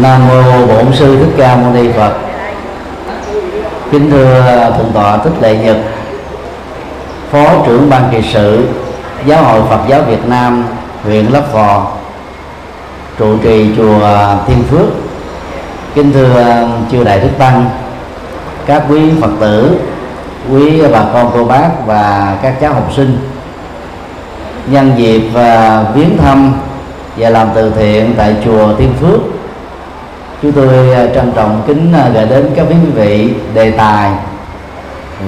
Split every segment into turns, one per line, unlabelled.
Nam mô Bổn sư Thích Ca Mâu Ni Phật. Kính thưa thượng tọa Thích Lệ Nhật, Phó trưởng ban kỳ sự Giáo hội Phật giáo Việt Nam huyện Lấp Vò, trụ trì chùa Thiên Phước. Kính thưa chư đại đức tăng, các quý Phật tử, quý bà con cô bác và các cháu học sinh. Nhân dịp và viếng thăm và làm từ thiện tại chùa Thiên Phước chúng tôi à, trân trọng kính à, gửi đến các quý vị đề tài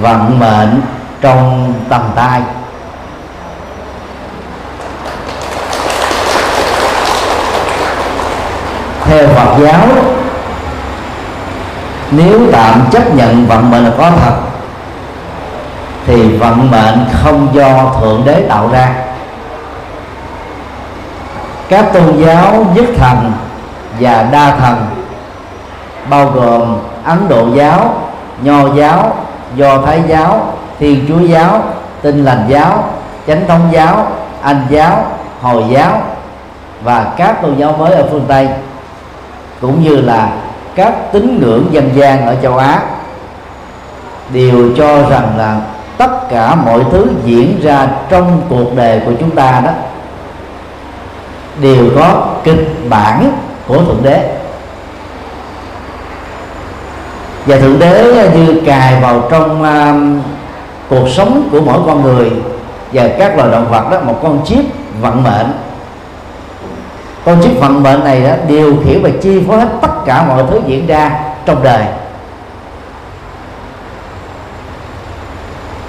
vận mệnh trong tầm tay. Theo Phật giáo, nếu tạm chấp nhận vận mệnh là có thật, thì vận mệnh không do thượng đế tạo ra. Các tôn giáo nhất thần và đa thần bao gồm ấn độ giáo, nho giáo, do thái giáo, thiên chúa giáo tinh lành giáo, chánh thống giáo, anh giáo, hồi giáo và các tôn giáo mới ở phương tây, cũng như là các tín ngưỡng dân gian ở châu á. Đều cho rằng là tất cả mọi thứ diễn ra trong cuộc đời của chúng ta đó đều có kịch bản của thượng đế. Và thượng đế à, như cài vào trong uh, cuộc sống của mỗi con người và các loài động vật đó một con chip vận mệnh. Con chip vận mệnh này đó điều khiển và chi phối hết tất cả mọi thứ diễn ra trong đời.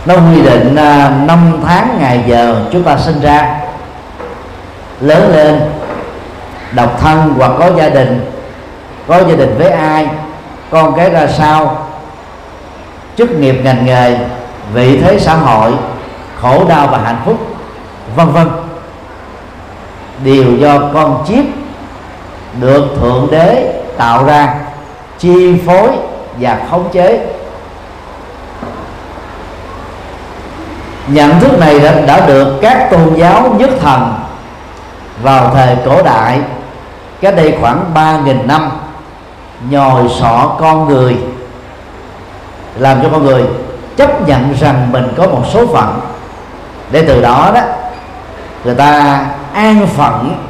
Nó quy định uh, năm tháng ngày giờ chúng ta sinh ra lớn lên độc thân hoặc có gia đình có gia đình với ai con cái ra sao? Chức nghiệp ngành nghề vị thế xã hội khổ đau và hạnh phúc vân vân. Đều do con chiếc được thượng đế tạo ra chi phối và khống chế. Nhận thức này đã, đã được các tôn giáo nhất thần vào thời cổ đại cách đây khoảng 3.000 năm nhồi sọ con người làm cho con người chấp nhận rằng mình có một số phận. Để từ đó đó người ta an phận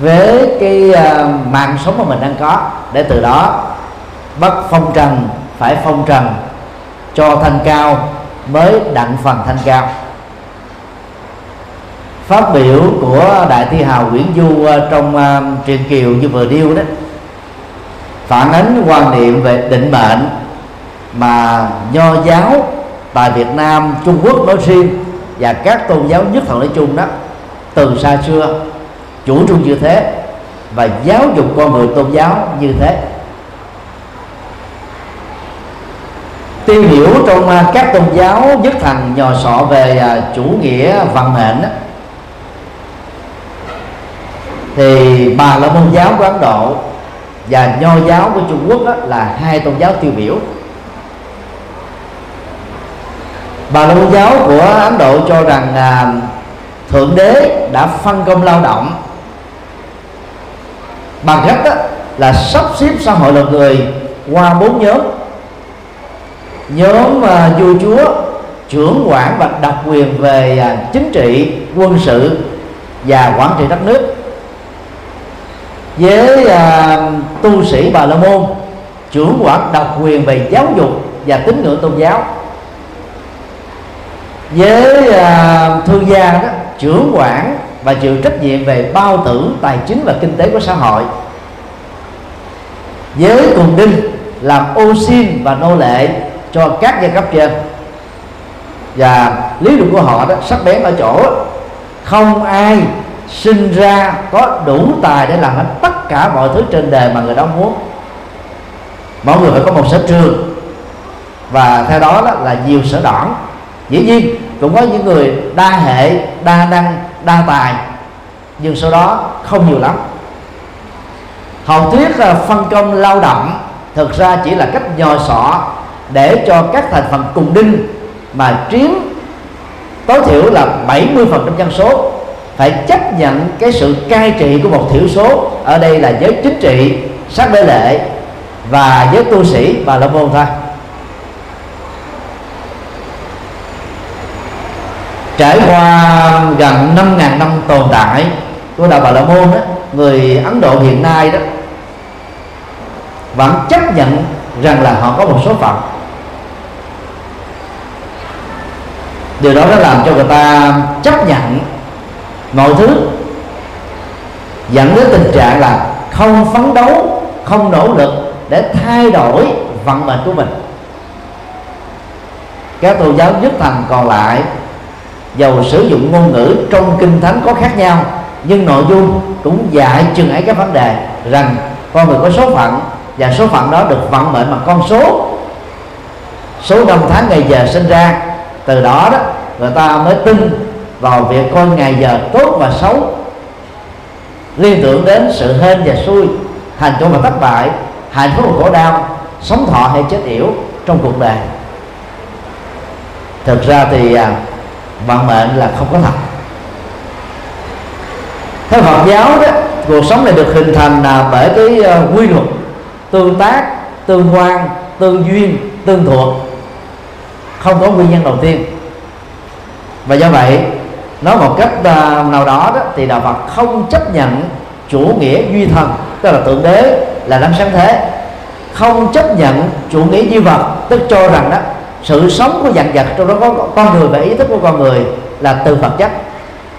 với cái uh, mạng sống mà mình đang có. Để từ đó bắt phong trần phải phong trần cho thanh cao mới đặng phần thanh cao. Phát biểu của đại thi hào Nguyễn Du uh, trong uh, truyền kiều như vừa điêu đó phản ánh quan niệm về định mệnh mà nho giáo tại Việt Nam Trung Quốc nói riêng và các tôn giáo nhất thần nói chung đó từ xa xưa chủ trương như thế và giáo dục con người tôn giáo như thế. Tiêu hiểu trong à, các tôn giáo nhất thần nhò sọ về à, chủ nghĩa vận mệnh đó, thì bà la môn giáo của ấn độ và nho giáo của trung quốc đó là hai tôn giáo tiêu biểu. Bà la môn giáo của ấn độ cho rằng à, thượng đế đã phân công lao động. Bằng cách đó là sắp xếp xã hội loài người qua bốn nhóm. Nhóm à, vua chúa trưởng quản và đặc quyền về à, chính trị quân sự và quản trị đất nước với à, tu sĩ bà la môn trưởng quản độc quyền về giáo dục và tín ngưỡng tôn giáo. Với à, thương gia đó trưởng quản và chịu trách nhiệm về bao tử tài chính và kinh tế của xã hội. Với cùng đinh làm ô xin và nô lệ cho các giai cấp trên. Và lý luận của họ đó sắc bén ở chỗ không ai sinh ra có đủ tài để làm hết tất cả mọi thứ trên đời mà người đó muốn. Mọi người phải có một sở trường. Và theo đó, đó là nhiều sở đoản. dĩ nhiên cũng có những người đa hệ đa năng đa tài nhưng sau đó không nhiều lắm. Học thuyết phân công lao động thực ra chỉ là cách nhòi sọ để cho các thành phần cùng đinh mà chiếm tối thiểu là 70% dân số phải chấp nhận cái sự cai trị của một thiểu số. Ở đây là giới chính trị sát bế lệ và giới tu sĩ và la môn thôi. Trải qua gần 5.000 năm tồn tại của đạo Bà La Môn đó, người Ấn Độ hiện nay đó vẫn chấp nhận rằng là họ có một số phận. Điều đó đã làm cho người ta chấp nhận mọi thứ. Dẫn đến tình trạng là không phấn đấu, không nỗ lực để thay đổi vận mệnh của mình. Các tôn giáo nhất thành còn lại dầu sử dụng ngôn ngữ trong kinh thánh có khác nhau, nhưng nội dung cũng dạy chừng ấy các vấn đề rằng con người có số phận và số phận đó được vận mệnh bằng con số. Số năm tháng ngày giờ sinh ra, từ đó đó người ta mới tin vào việc coi ngày giờ tốt và xấu. Liên tưởng đến sự hên và xui thành công và thất bại, hạnh phúc và khổ đau, sống thọ hay chết yểu trong cuộc đời. Thực ra thì à, vận mệnh là không có thật. Theo Phật giáo đó, cuộc sống này được hình thành là bởi cái à, quy luật tương tác, tương quan, tương duyên, tương thuộc. Không có nguyên nhân đầu tiên. Và do vậy nói một cách uh, nào đó, đó thì đạo Phật không chấp nhận chủ nghĩa duy thần tức là tượng đế là đấng sáng thế. Không chấp nhận chủ nghĩa duy vật tức cho rằng đó sự sống của dạng vật trong đó có con người và ý thức của con người là từ vật chất.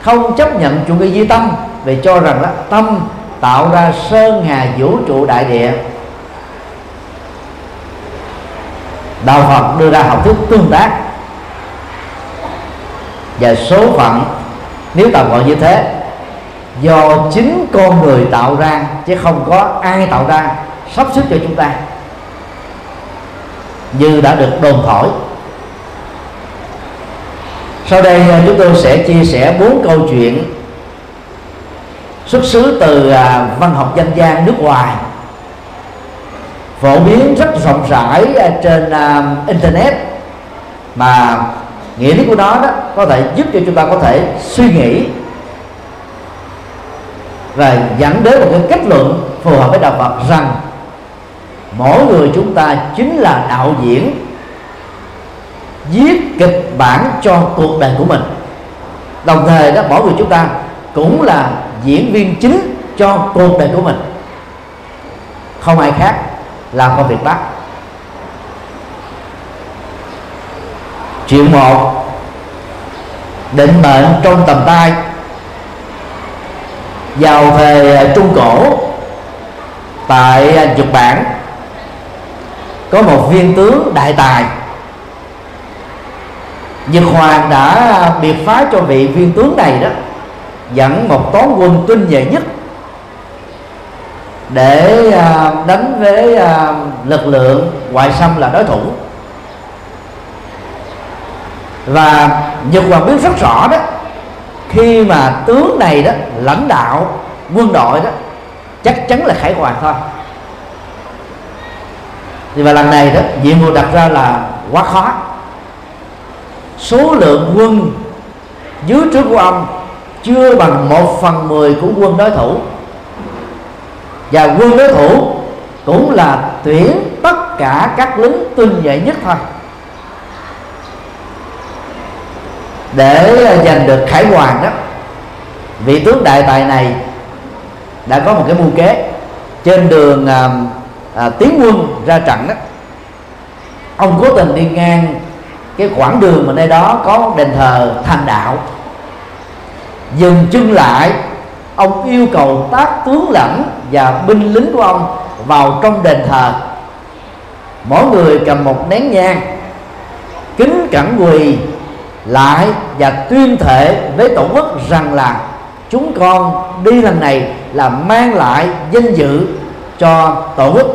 Không chấp nhận chủ nghĩa duy tâm vì cho rằng đó tâm tạo ra sơn hà vũ trụ đại địa. Đạo Phật đưa ra học thuyết tương tác và số phận, nếu tạm gọi như thế, do chính con người tạo ra, chứ không có ai tạo ra, sắp xếp cho chúng ta. Như đã được đồn thổi. Sau đây à, chúng tôi sẽ chia sẻ bốn câu chuyện xuất xứ từ à, văn học dân gian nước ngoài. Phổ biến rất rộng rãi à, trên internet, mà nghĩa lý của nó đó có thể giúp cho chúng ta có thể suy nghĩ và dẫn đến một cái kết luận phù hợp với đạo Phật rằng mỗi người chúng ta chính là đạo diễn viết kịch bản cho cuộc đời của mình. Đồng thời đó, mỗi người chúng ta cũng là diễn viên chính cho cuộc đời của mình. Không ai khác làm công việc đó chuyện một. Định mệnh trong tầm tay. Vào về à, trung cổ. Tại à, nhật bản. Có một viên tướng đại tài. Nhật hoàng đã biệt phá cho vị viên tướng này đó, dẫn một toán quân tinh nhuệ nhất để à, đánh với lực lượng ngoại xâm là đối thủ và nhật hoàng biết rất rõ đó, khi mà tướng này đó, lãnh đạo quân đội đó, chắc chắn là khải hoàn thôi. Thì và lần này đó nhiệm vụ đặt ra là quá khó. Số lượng quân dưới trước của ông chưa bằng một phần mười của quân đối thủ. Và quân đối thủ cũng là tuyển tất cả các lính tinh nhuệ nhất thôi. Để ờ, giành được khải hoàn đó. Vị tướng đại tài này đã có một cái mưu kế trên đường à, à, tiến quân ra trận đó. Ông cố tình đi ngang cái quãng đường mà nơi đó có đền thờ thành đạo. Dừng chân lại ông yêu cầu tác tướng lãnh và binh lính của ông vào trong đền thờ. Mỗi người cầm một nén nhang kính cẩn quỳ lại và tuyên thệ với tổ quốc rằng là chúng con đi lần này là mang lại danh dự cho tổ quốc.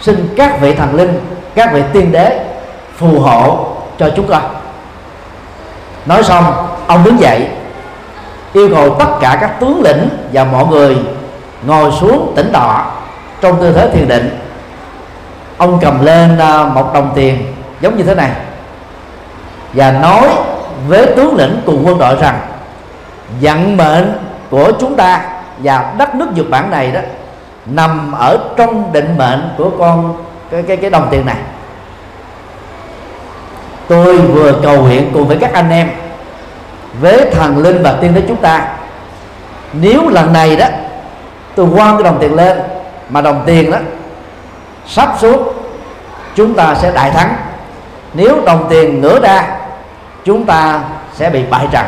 Xin các vị thần linh, các vị tiên đế phù hộ cho chúng con. Nói xong, ông đứng dậy, yêu cầu tất cả các tướng lĩnh và mọi người ngồi xuống tĩnh tọa trong tư thế thiền định. Ông cầm lên à, một đồng tiền giống như thế này và nói với tướng lĩnh cùng quân đội rằng vận mệnh của chúng ta và đất nước Nhật Bản này đó nằm ở trong định mệnh của con cái cái cái đồng tiền này. Tôi vừa cầu nguyện cùng với các anh em, với thần linh và tiên đến chúng ta, nếu lần này đó tôi quăng cái đồng tiền lên mà đồng tiền đó sắp xuống, chúng ta sẽ đại thắng. Nếu đồng tiền ngửa ra chúng ta sẽ bị bại trận.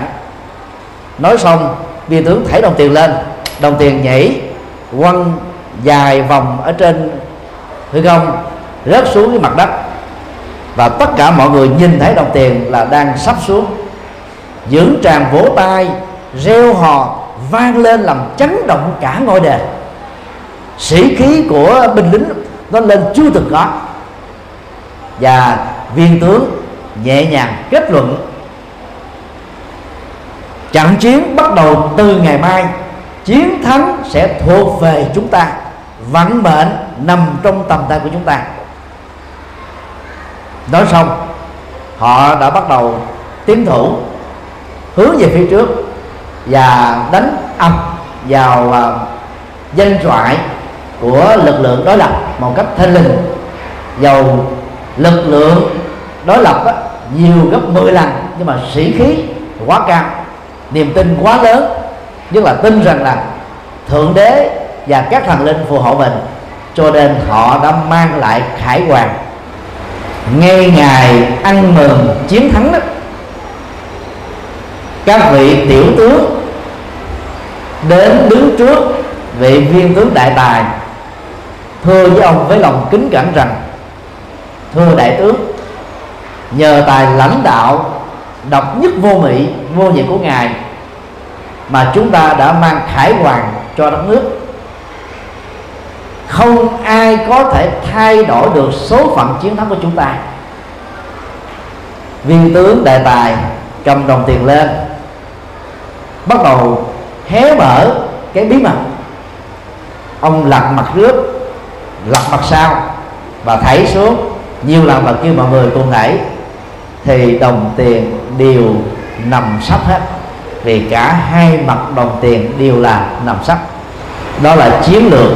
Nói xong viên tướng thảy đồng tiền lên, đồng tiền nhảy quăng dài vòng ở trên hư không, rớt xuống cái mặt đất. Và tất cả mọi người nhìn thấy đồng tiền là đang sắp xuống. Dưỡng tràng vỗ tay, reo hò, vang lên làm chấn động cả ngôi đền. Sĩ khí của binh lính nó lên chưa từng có. Và viên tướng nhẹ nhàng kết luận trận chiến bắt đầu từ ngày mai chiến thắng sẽ thuộc về chúng ta vận mệnh nằm trong tầm tay của chúng ta. Nói xong họ đã bắt đầu tiến thủ hướng về phía trước và đánh âm vào uh, danh thoại của lực lượng đối lập một cách thanh linh. Dầu lực lượng đối lập á, nhiều gấp 10 lần nhưng mà sĩ khí quá cao niềm tin quá lớn nhưng là tin rằng là thượng đế và các thần linh phù hộ mình, cho nên họ đã mang lại khải hoàn. Ngay ngày ăn mừng chiến thắng đó, các vị tiểu tướng đến đứng trước vị viên tướng đại tài, thưa với ông với lòng kính cẩn rằng, thưa đại tướng, nhờ tài lãnh đạo độc nhất vô mỹ, vô nhị của ngài, mà chúng ta đã mang khải hoàn cho đất nước. Không ai có thể thay đổi được số phận chiến thắng của chúng ta. Viên tướng đại tài cầm đồng tiền lên, bắt đầu hé mở cái bí mật. Ông lật mặt trước, lật mặt sau và thảy xuống, nhiều lần và kêu mọi người cùng thảy thì đồng tiền đều nằm sắp hết. Vì cả hai mặt đồng tiền đều là nằm sắp đó là chiến lược.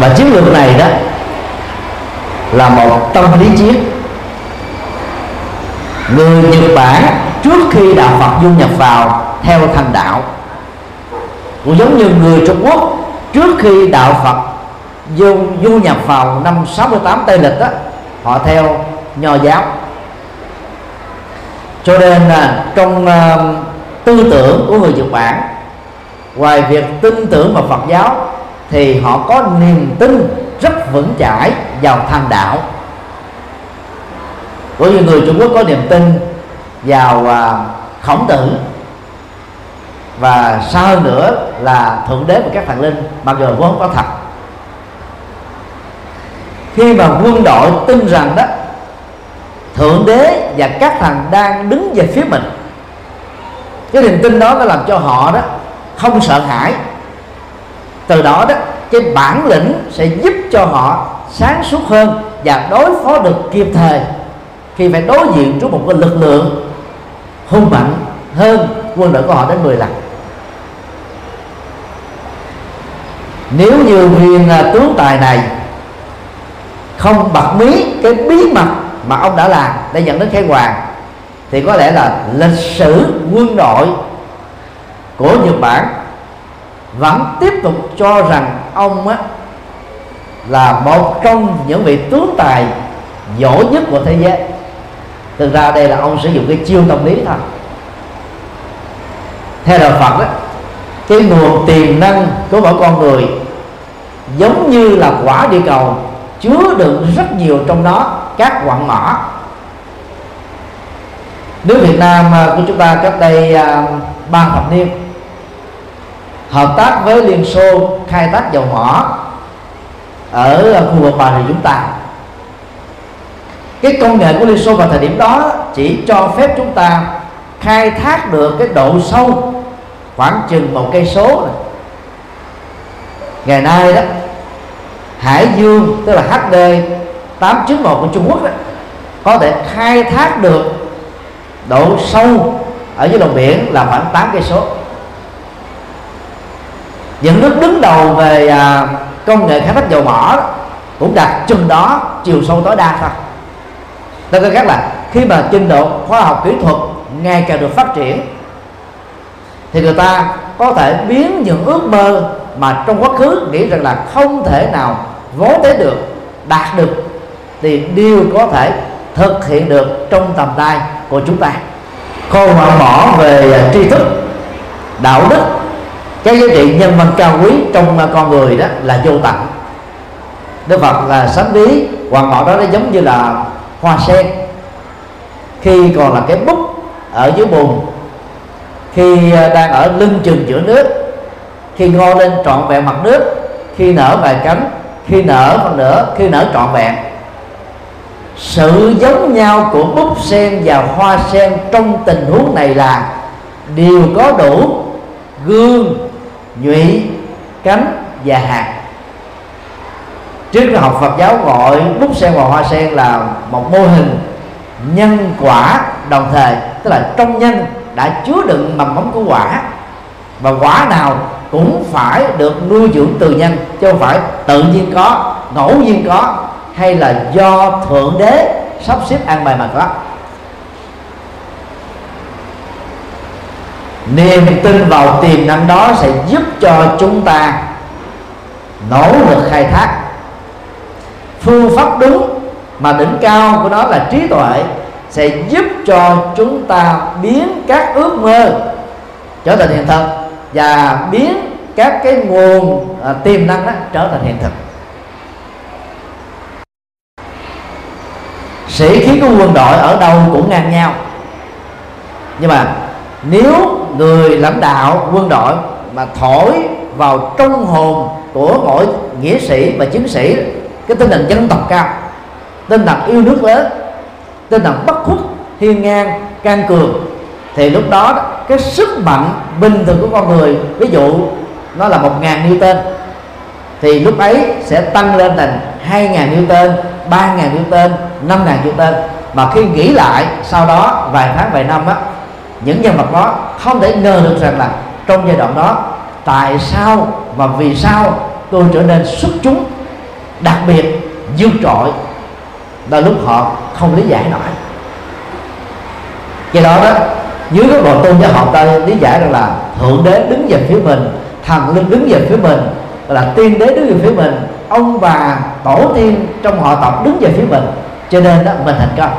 Và chiến lược này đó là một tâm lý chiến. Người Nhật Bản trước khi đạo Phật du nhập vào theo thành đạo cũng giống như người Trung Quốc trước khi đạo Phật du, du nhập vào năm 68 Tây lịch đó họ theo nho giáo cho nên là trong uh, tư tưởng của người Nhật Bản ngoài việc tin tưởng vào Phật giáo thì họ có niềm tin rất vững chãi vào thành đạo. Của vì người Trung Quốc có niềm tin vào uh, khổng tử và sau hơn nữa là thượng đế và các thần linh mặc dù vốn có thật. Khi mà quân đội tin rằng đó thượng đế và các thần đang đứng về phía mình. Cái niềm tin đó nó làm cho họ đó không sợ hãi. Từ đó đó, cái bản lĩnh sẽ giúp cho họ sáng suốt hơn và đối phó được kịp thời khi phải đối diện trước một cái lực lượng hung mạnh hơn quân đội của họ đến 10 lần. Nếu như viên à, tướng tài này không bật mí cái bí mật mà ông đã làm để dẫn đến khai hoàng. Thì có lẽ là lịch sử quân đội của Nhật Bản vẫn tiếp tục cho rằng ông á, là một trong những vị tướng tài giỏi nhất của thế giới. Thực ra đây là ông sử dụng cái chiêu tâm lý thôi. Theo đạo Phật đó cái nguồn tiềm năng của mỗi con người giống như là quả địa cầu chứa đựng rất nhiều trong đó các quặng mỏ nước Việt Nam à, của chúng ta cách đây à, ba thập niên, hợp tác với Liên Xô khai thác dầu mỏ ở khu vực Bà Rịa Vũng Tàu cái công nghệ của Liên Xô vào thời điểm đó chỉ cho phép chúng ta khai thác được cái độ sâu khoảng chừng một cây số này. ngày nay đó, Hải Dương, tức là HD 891 của Trung Quốc đó có thể khai thác được độ sâu ở dưới lòng biển là khoảng 8 cây số. Những nước đứng đầu về à, công nghệ khai thác dầu mỏ cũng đạt chừng đó chiều sâu tối đa thôi. Tôi có khác là khi mà trình độ khoa học kỹ thuật ngày càng được phát triển thì người ta có thể biến những ước mơ mà trong quá khứ nghĩ rằng là không thể nào vốn tới được đạt được thì đều có thể thực hiện được trong tầm tay của chúng ta. Khâu mà bỏ về à, tri thức, đạo đức, cái giá trị nhân văn cao quý trong à, con người đó là vô tận. Đức Phật là sánh lý hoàng mỏ đó nó giống như là hoa sen. Khi còn là cái bút ở dưới bùn, khi à, đang ở lưng chừng giữa nước, khi ngô lên trọn vẹn mặt nước, khi nở vài cánh, khi nở phần nữa khi nở trọn vẹn sự giống nhau của búp sen và hoa sen trong tình huống này là đều có đủ gương, nhụy, cánh và hạt. Trước học Phật giáo gọi búp sen và hoa sen là một mô hình nhân quả đồng thời, tức là trong nhân đã chứa đựng mầm mống của quả. Và quả nào cũng phải được nuôi dưỡng từ nhân, chứ không phải tự nhiên có, ngẫu nhiên có hay là do thượng đế sắp xếp an bài mà có? Niềm tin vào tiềm năng đó sẽ giúp cho chúng ta nỗ lực khai thác. Phương pháp đúng mà đỉnh cao của nó là trí tuệ sẽ giúp cho chúng ta biến các ước mơ trở thành hiện thực và biến các cái nguồn à, tiềm năng đó trở thành hiện thực. Sĩ khí của quân đội ở đâu cũng ngang nhau. Nhưng mà nếu người lãnh đạo quân đội mà thổi vào trong hồn của mỗi nghĩa sĩ và chiến sĩ, cái tinh thần dân tộc cao, tinh thần yêu nước lớn, tinh thần bất khuất, hiên ngang, can cường, thì lúc đó cái sức mạnh bình thường của con người, ví dụ nó là một ngàn newton, thì lúc ấy sẽ tăng lên thành hai ngàn newton ba ngàn newton năm ngàn tên, mà khi nghĩ lại sau đó vài tháng vài năm á những nhân vật đó không thể ngờ được rằng là trong giai đoạn đó tại sao và vì sao tôi trở nên xuất chúng đặc biệt vượt trội là lúc họ không lý giải nổi. Do đó đó dưới cái độ tôn giáo học ta lý giải rằng là thượng đế đứng về phía mình thần linh đứng về phía mình là tiên đế đứng về phía mình ông bà tổ tiên trong họ tộc đứng về phía mình. Cho nên đó mình thành công.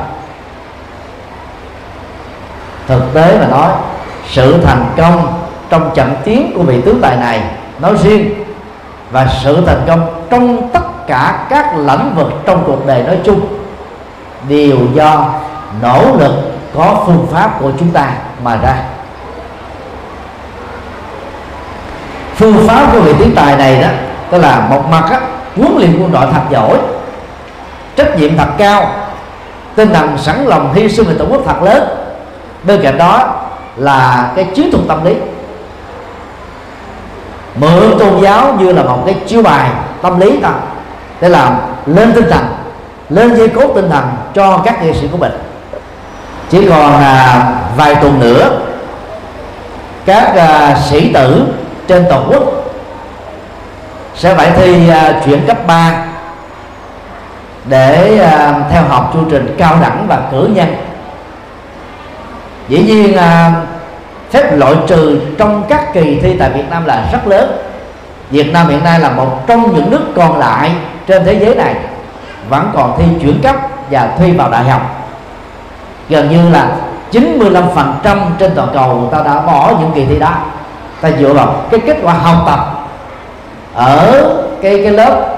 Thực tế mà nói sự thành công trong trận tiến của vị tướng tài này nói riêng và sự thành công trong tất cả các lĩnh vực trong cuộc đời nói chung đều do nỗ lực có phương pháp của chúng ta mà ra. Phương pháp của vị tiến tài này đó tức là một mặt á, huấn luyện quân đội thật giỏi trách nhiệm thật cao tinh thần sẵn lòng hy sinh về tổ quốc thật lớn. Bên cạnh đó là cái chiến thuật tâm lý. Mượn tôn giáo như là một cái chiêu bài tâm lý ta để làm lên tinh thần lên dây cốt tinh thần cho các nghệ sĩ của mình. Chỉ còn à, vài tuần nữa các à, sĩ tử trên toàn quốc sẽ phải thi uh, chuyển cấp 3 để uh, theo học chương trình cao đẳng và cử nhân. Dĩ nhiên uh, phép loại trừ trong các kỳ thi tại Việt Nam là rất lớn. Việt Nam hiện nay là một trong những nước còn lại trên thế giới này vẫn còn thi chuyển cấp và thi vào đại học. Gần như là 95% trên toàn cầu người ta đã bỏ những kỳ thi đó. Ta dựa vào cái kết quả học tập ở cái cái lớp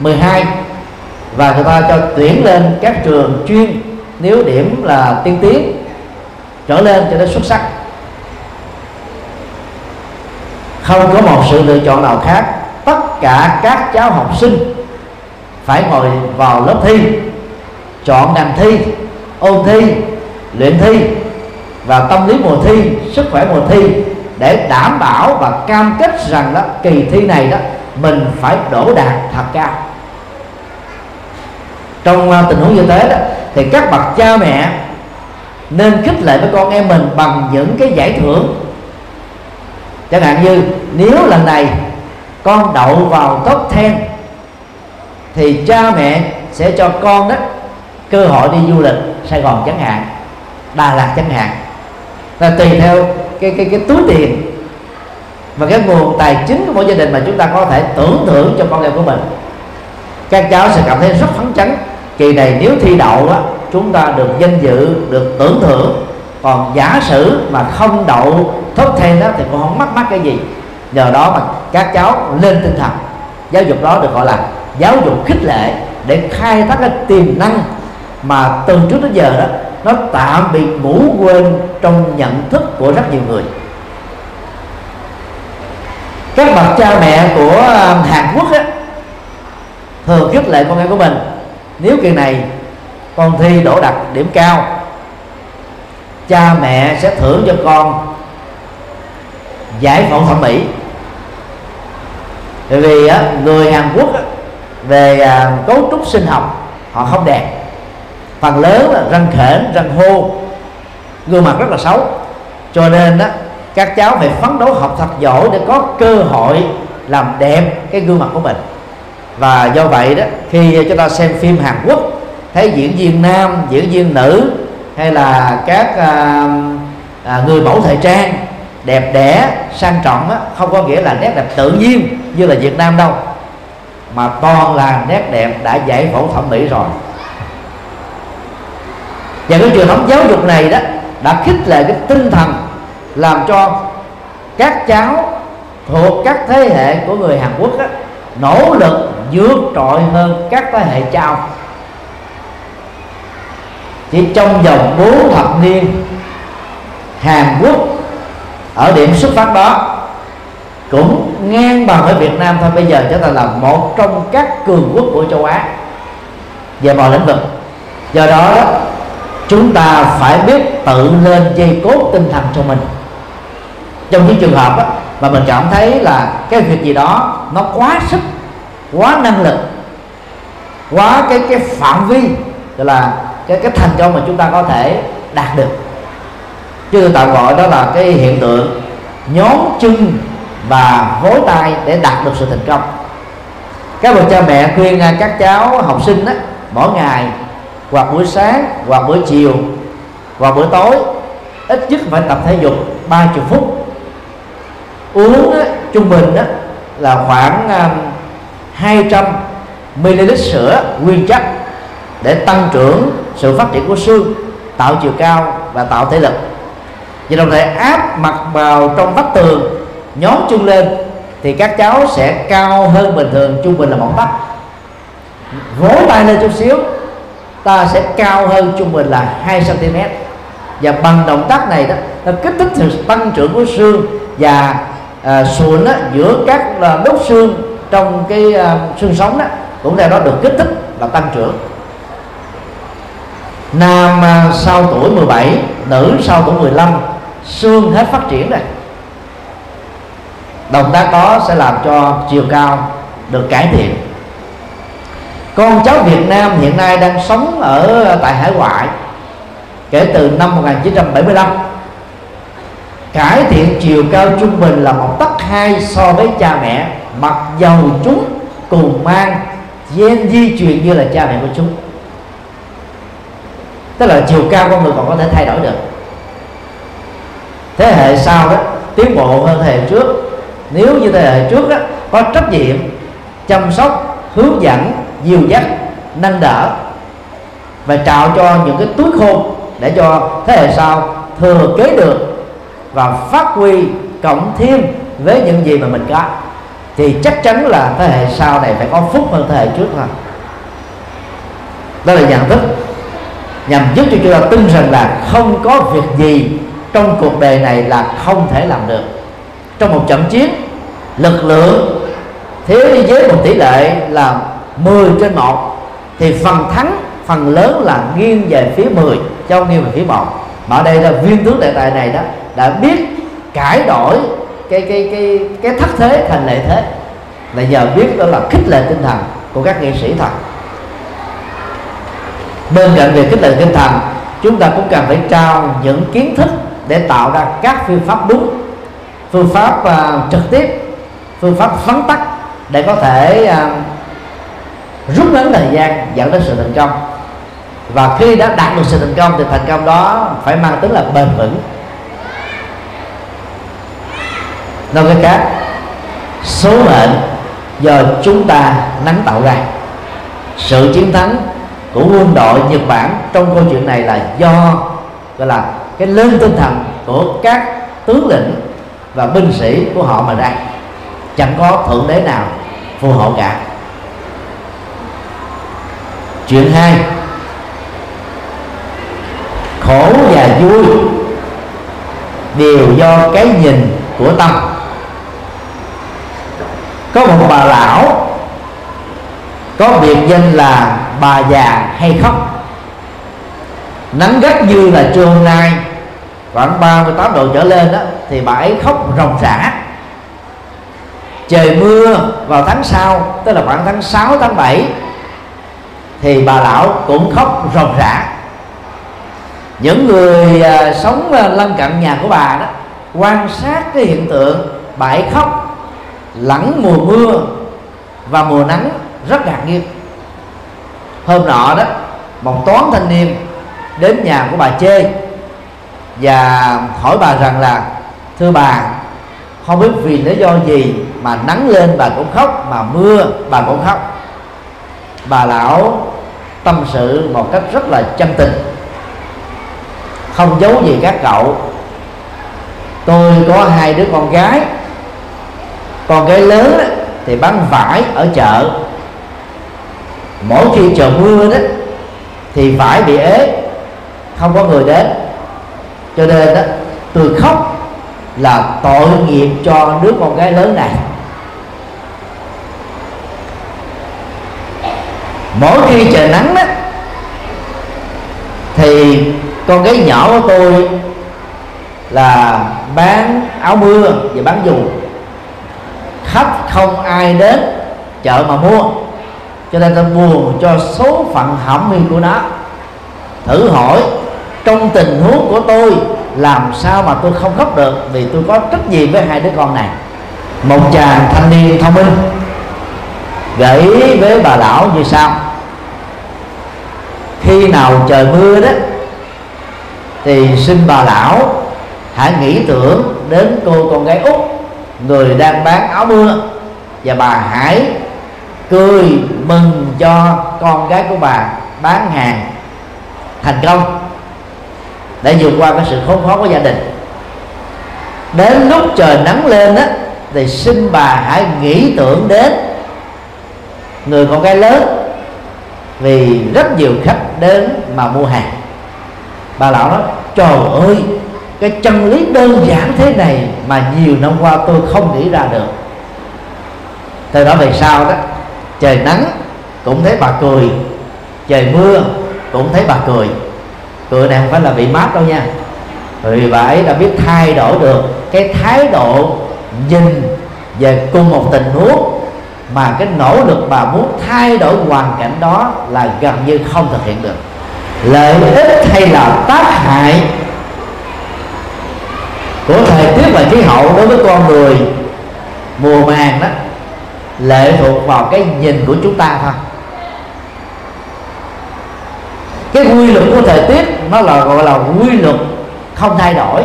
12 và người ta cho tuyển lên các trường chuyên nếu điểm là tiên tiến, trở lên cho đến xuất sắc. Không có một sự lựa chọn nào khác. Tất cả các cháu học sinh phải ngồi vào lớp thi, chọn ngành thi, ôn thi, luyện thi. Và tâm lý mùa thi, sức khỏe mùa thi để đảm bảo và cam kết rằng đó, kỳ thi này đó, mình phải đổ đạt thật cao. Trong à, tình huống như thế đó, thì các bậc cha mẹ nên khích lệ với con em mình bằng những cái giải thưởng. Chẳng hạn như, nếu lần này con đậu vào top 10 thì cha mẹ sẽ cho con đó cơ hội đi du lịch Sài Gòn chẳng hạn, Đà Lạt chẳng hạn. Là tùy theo cái cái cái túi tiền và cái nguồn tài chính của mỗi gia đình mà chúng ta có thể tưởng thưởng cho con em của mình. Các cháu sẽ cảm thấy rất phấn chấn. Kỳ này nếu thi đậu á, chúng ta được danh dự, được tưởng thưởng. Còn giả sử mà không đậu thốt ten đó thì cũng không mắc mắc cái gì. Nhờ đó mà các cháu lên tinh thần. Giáo dục đó được gọi là giáo dục khích lệ để khai thác cái tiềm năng mà từ trước đến giờ đó nó tạm bị ngủ quên trong nhận thức của rất nhiều người. Các bậc cha mẹ của à, Hàn Quốc á, thường khích lệ con em của mình nếu kỳ này con thi đỗ đạt điểm cao cha mẹ sẽ thưởng cho con giải phẫu thẩm mỹ. Bởi vì á, người Hàn Quốc á, về à, cấu trúc sinh học họ không đẹp phần lớn là răng khểnh răng hô gương mặt rất là xấu. Cho nên đó các cháu phải phấn đấu học thật giỏi để có cơ hội làm đẹp cái gương mặt của mình. Và do vậy đó khi chúng ta xem phim Hàn Quốc thấy diễn viên nam diễn viên nữ hay là các à, à, người mẫu thời trang đẹp đẽ sang trọng á, không có nghĩa là nét đẹp tự nhiên như là Việt Nam đâu mà toàn là nét đẹp đã giải phẫu thẩm mỹ rồi và cái truyền thống giáo dục này đó đã khích lệ cái tinh thần làm cho các cháu thuộc các thế hệ của người Hàn Quốc đó, nỗ lực vượt trội hơn các thế hệ cha chỉ trong vòng bốn thập niên Hàn Quốc ở điểm xuất phát đó cũng ngang bằng với Việt Nam thôi. Bây giờ chúng ta là một trong các cường quốc của châu Á về mọi lĩnh vực. Do đó, đó chúng ta phải biết tự lên dây cốt tinh thần cho mình. Trong những trường hợp đó, mà mình cảm thấy là cái việc gì đó nó quá sức quá năng lực quá cái cái phạm vi gọi là cái cái thành công mà chúng ta có thể đạt được. Chứ tạm gọi đó là cái hiện tượng nhóm chân và vối tay để đạt được sự thành công. Các bậc cha mẹ khuyên à, các cháu học sinh đó, mỗi ngày hoặc buổi sáng hoặc buổi chiều hoặc buổi tối. Ít nhất phải tập thể dục 30 phút. Uống á, trung bình á, là khoảng à, 200 ml sữa nguyên chất để tăng trưởng sự phát triển của xương tạo chiều cao và tạo thể lực. Và đồng thời áp mặt vào trong vách tường nhón chân lên thì các cháu sẽ cao hơn bình thường trung bình là một tấc. Vỗ tay lên chút xíu ta sẽ cao hơn trung bình là 2 cm và bằng động tác này đó nó kích thích sự tăng trưởng của xương và à, sụn đó, giữa các là đốt xương trong cái à, xương sống đó cũng theo đó được kích thích và tăng trưởng. Nam à, sau tuổi 17 nữ sau tuổi 15 xương hết phát triển rồi. Động tác đó sẽ làm cho chiều cao được cải thiện con cháu Việt Nam hiện nay đang sống ở tại hải ngoại kể từ năm 1975 cải thiện chiều cao trung bình là một tấc hai so với cha mẹ mặc dầu chúng cùng mang gen di truyền như là cha mẹ của chúng. Tức là chiều cao con người còn có thể thay đổi được. Thế hệ sau đó tiến bộ hơn thế hệ trước. Nếu như thế hệ trước đó, có trách nhiệm chăm sóc hướng dẫn dìu dắt nâng đỡ và trao cho những cái túi khôn để cho thế hệ sau thừa kế được và phát huy cộng thêm với những gì mà mình có. Thì chắc chắn là thế hệ sau này phải có phúc hơn thế hệ trước thôi. Đó là nhận thức. Nhằm giúp cho chúng ta tin rằng là không có việc gì trong cuộc đời này là không thể làm được. Trong một trận chiến lực lượng thế giới một tỷ lệ là 10 trên 1 thì phần thắng phần lớn là nghiêng về phía 10 cho nghiêng về phía 1 mà ở đây là viên tướng đại tài này đó đã biết cải đổi cái cái cái cái thất thế thành lệ thế. Là giờ biết đó là khích lệ tinh thần của các nghệ sĩ thật. Bên cạnh việc khích lệ tinh thần chúng ta cũng cần phải trao những kiến thức để tạo ra các phương pháp đúng phương pháp uh, trực tiếp phương pháp phấn tắc để có thể uh, rút ngắn thời gian dẫn đến sự thành công. Và khi đã đạt được sự thành công thì thành công đó phải mang tính là bền vững. Nói cách khác, số mệnh do chúng ta nắng tạo ra, sự chiến thắng của quân đội Nhật Bản trong câu chuyện này là do, gọi là cái lên tinh thần của các tướng lĩnh và binh sĩ của họ mà ra. Chẳng có thượng đế nào phù hộ cả chuyện hai. Khổ và vui đều do cái nhìn của tâm. Có một bà lão, có biệt danh là bà già hay khóc. Nắng gắt như là trưa hôm nay, khoảng 38 độ trở lên đó, thì bà ấy khóc ròng rã. Trời mưa vào tháng sau, tức là khoảng tháng 6 tháng 7 thì bà lão cũng khóc ròng rã. Những người à, sống à, lân cận nhà của bà đó, quan sát cái hiện tượng bãi khóc, lẫn mùa mưa và mùa nắng rất ngạc nhiên. Hôm nọ đó, một toán thanh niên đến nhà của bà chê và hỏi bà rằng là, thưa bà, không biết vì lý do gì mà nắng lên bà cũng khóc, mà mưa bà cũng khóc? Bà lão tâm sự một cách rất là chân tình. Không giấu gì các cậu. Tôi có hai đứa con gái. Con gái lớn thì bán vải ở chợ. Mỗi khi trời mưa đó, thì vải bị ế, không có người đến. Cho nên đó tôi khóc là tội nghiệp cho đứa con gái lớn này. Mỗi khi trời nắng đó thì con gái nhỏ của tôi là bán áo mưa và bán dù. Khách không ai đến chợ mà mua, cho nên tôi buồn cho số phận hỏng hiu của nó. Thử hỏi, trong tình huống của tôi, làm sao mà tôi không khóc được? Vì tôi có trách nhiệm với hai đứa con này. Một chàng thanh niên thông minh, gợi ý với bà lão như sau khi nào trời mưa đó, thì xin bà lão hãy nghĩ tưởng đến cô con gái út, người đang bán áo mưa, và bà hãy cười mừng cho con gái của bà bán hàng thành công. Để vượt qua cái sự khốn khó của gia đình. Đến lúc trời nắng lên á thì xin bà hãy nghĩ tưởng đến người con gái lớn, vì rất nhiều khách đến mà mua hàng. Bà lão nói, trời ơi, cái chân lý đơn giản thế này mà nhiều năm qua tôi không nghĩ ra được. Từ đó về sau đó, trời nắng cũng thấy bà cười, trời mưa cũng thấy bà cười. Cười này không phải là bị mát đâu nha. Vì bà ấy đã biết thay đổi được cái thái độ nhìn về cùng một tình huống mà cái nỗ lực bà muốn thay đổi hoàn cảnh đó là gần như không thực hiện được. Lợi ích hay là tác hại của thời tiết và khí hậu đối với con người mùa màng đó lệ thuộc vào cái nhìn của chúng ta thôi. Cái quy luật của thời tiết nó là gọi là quy luật không thay đổi.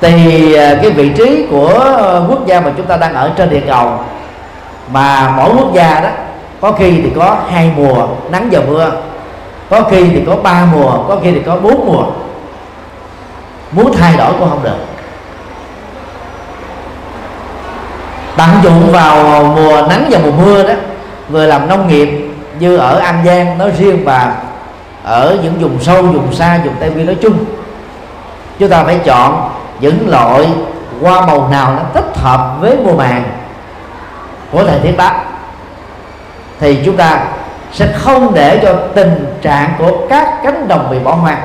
Thì à, cái vị trí của ờ, quốc gia mà chúng ta đang ở trên địa cầu mà mỗi quốc gia đó, có khi thì có hai mùa nắng và mưa, có khi thì có ba mùa, có khi thì có bốn mùa. Muốn thay đổi cũng không được. Tận dụng vào mùa nắng và mùa mưa đó, người làm nông nghiệp như ở an giang nói riêng và ở những vùng sâu, vùng xa, vùng tây nguyên nói chung, chúng ta phải chọn những loại hoa màu nào nó thích hợp với mùa màng của thời Thiết Bác thì chúng ta sẽ không để cho tình trạng của các cánh đồng bị bỏ hoang.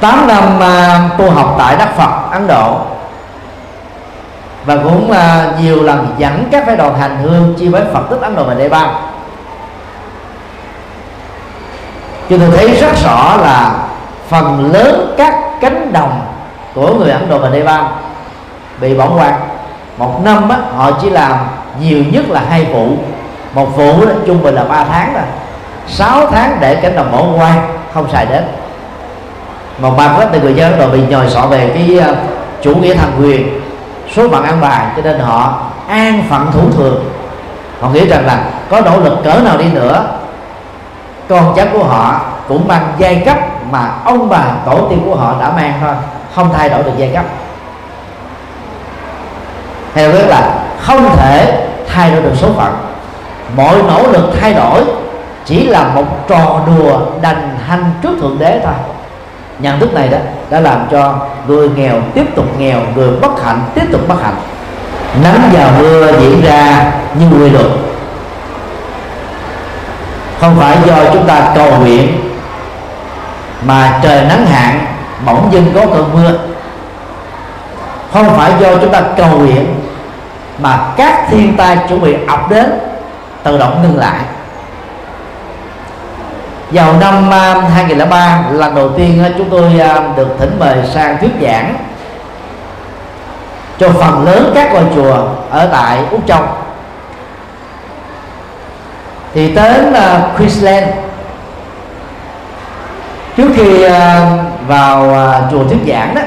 8 năm uh, tu học tại Đất Phật Ấn Độ và cũng uh, nhiều lần dẫn các phái đoàn hành hương chi với Phật tích Ấn Độ và Nepal chúng tôi thấy rất rõ là phần lớn các cánh đồng của người Ấn Độ và Nepal bị bỏ qua một năm á, họ chỉ làm nhiều nhất là hai vụ. Một vụ đó, trung bình là 3 tháng rồi 6 tháng để cánh đồng bỏ qua không xài đến. Một mặt đó thì người dân rồi bị nhồi sọ về cái uh, chủ nghĩa thần quyền số phận an bài cho nên họ an phận thủ thường. Họ nghĩ rằng là có nỗ lực cỡ nào đi nữa con cháu của họ cũng mang giai cấp mà ông bà tổ tiên của họ đã mang thôi không thay đổi được giai cấp theo hướng là không thể thay đổi được số phận. Mọi nỗ lực thay đổi chỉ là một trò đùa đành hành trước thượng đế thôi. Nhận thức này đó đã làm cho người nghèo tiếp tục nghèo, người bất hạnh tiếp tục bất hạnh. Nắng và mưa diễn ra như quy luật. Không phải do chúng ta cầu nguyện, mà trời nắng hạn, bỗng dưng có cơn mưa. Không phải do chúng ta cầu nguyện mà các thiên tai chuẩn bị ập đến, tự động ngừng lại. Vào năm à, 2003 lần đầu tiên à, chúng tôi à, được thỉnh mời sang thuyết giảng cho phần lớn các ngôi chùa ở tại úc châu. Thì đến Queensland. Trước khi vào chùa thuyết giảng đó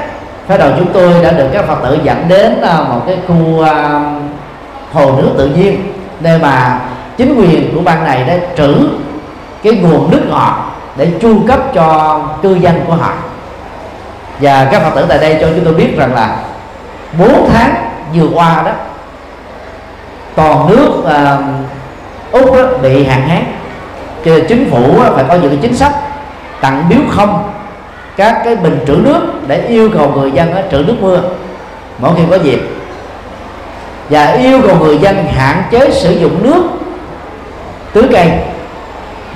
phái đầu chúng tôi đã được các phật tử dẫn đến à, một cái khu à, hồ nước tự nhiên nơi mà chính quyền của bang này đã trữ cái nguồn nước ngọt để chu cấp cho cư dân của họ. Và các phật tử tại đây cho chúng tôi biết rằng là 4 tháng vừa qua đó toàn nước uh, úc đó, bị hạn hán. Cho nên chính phủ phải có những chính sách tặng biếu không các cái bình trữ nước để yêu cầu người dân ở trữ nước mưa. Mỗi khi có dịp và yêu cầu người dân hạn chế sử dụng nước tưới cây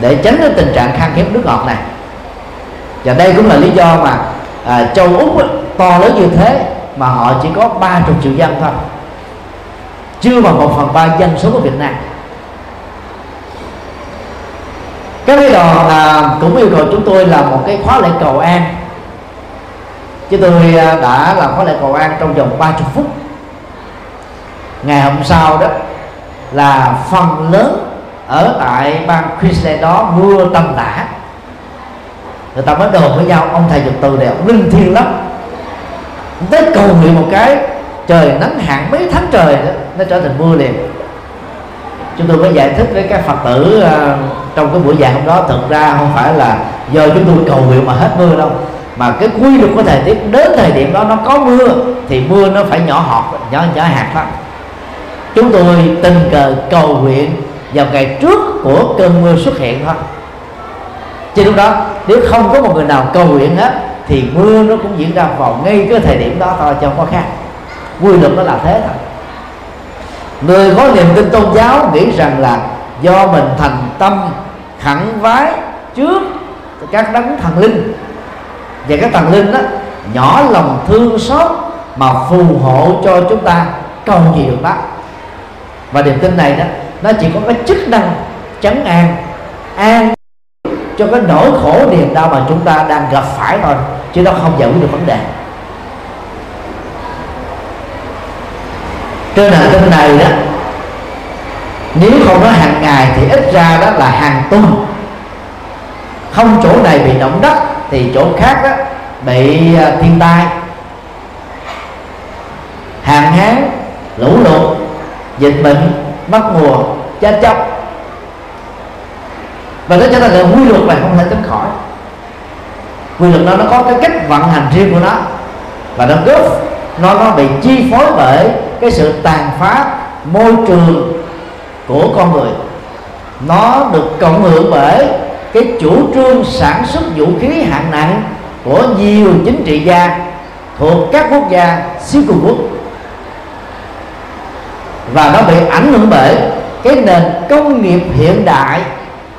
để tránh cái tình trạng khan hiếm nước ngọt này. Và đây cũng là lý do mà à, châu úc ấy, to lớn như thế mà họ chỉ có 30 triệu dân thôi chưa bằng một phần ba dân số của Việt Nam. Các cái đoàn à, cũng yêu cầu chúng tôi làm một cái khóa lễ cầu an. Chúng tôi à, đã làm khóa lễ cầu an trong vòng 30 phút. Ngày hôm sau đó là phần lớn ở tại bang Queensland đó mưa tầm tã người ta mới đồn với nhau ông thầy dục từ này ông linh thiêng lắm. Tới cầu nguyện một cái trời nắng hạn mấy tháng trời đó, nó trở thành mưa liền. Chúng tôi mới giải thích với các phật tử uh, trong cái buổi giảng hôm đó, thật ra không phải là do chúng tôi cầu nguyện mà hết mưa đâu. Mà cái quy luật của thời tiết, đến thời điểm đó nó có mưa, thì mưa nó phải nhỏ hạt nhỏ nhỏ hạt lắm. Chúng tôi tình cờ cầu nguyện vào ngày trước của cơn mưa xuất hiện thôi. Chứ lúc đó, nếu không có một người nào cầu nguyện hết thì mưa nó cũng diễn ra vào ngay cái thời điểm đó thôi, chứ không có khác. Quy luật nó là thế thôi. Người có niềm tin tôn giáo nghĩ rằng là do mình thành tâm khẳng vái trước các đấng thần linh. Và các thần linh đó, nhỏ lòng thương xót mà phù hộ cho chúng ta cầu gì được đó và niềm tin này đó, nó chỉ có cái chức năng chấn an an cho cái nỗi khổ niềm đau mà chúng ta đang gặp phải thôi, chứ nó không giải quyết được vấn đề. Trên hành tinh này đó nếu không nói hàng ngày thì ít ra đó là hàng tuần. Không chỗ này bị động đất thì chỗ khác đó bị à, thiên tai. Hạn hán lũ lụt, dịch bệnh mất mùa, chết chóc. Và đó cho thành là quy luật này không thể tránh khỏi. Quy luật đó nó có cái cách vận hành riêng của nó. Và nó góp, nó nó bị chi phối bởi cái sự tàn phá môi trường của con người. Nó được cộng hưởng bởi cái chủ trương sản xuất vũ khí hạng nặng của nhiều chính trị gia thuộc các quốc gia siêu cường quốc. Và nó bị ảnh hưởng bởi cái nền công nghiệp hiện đại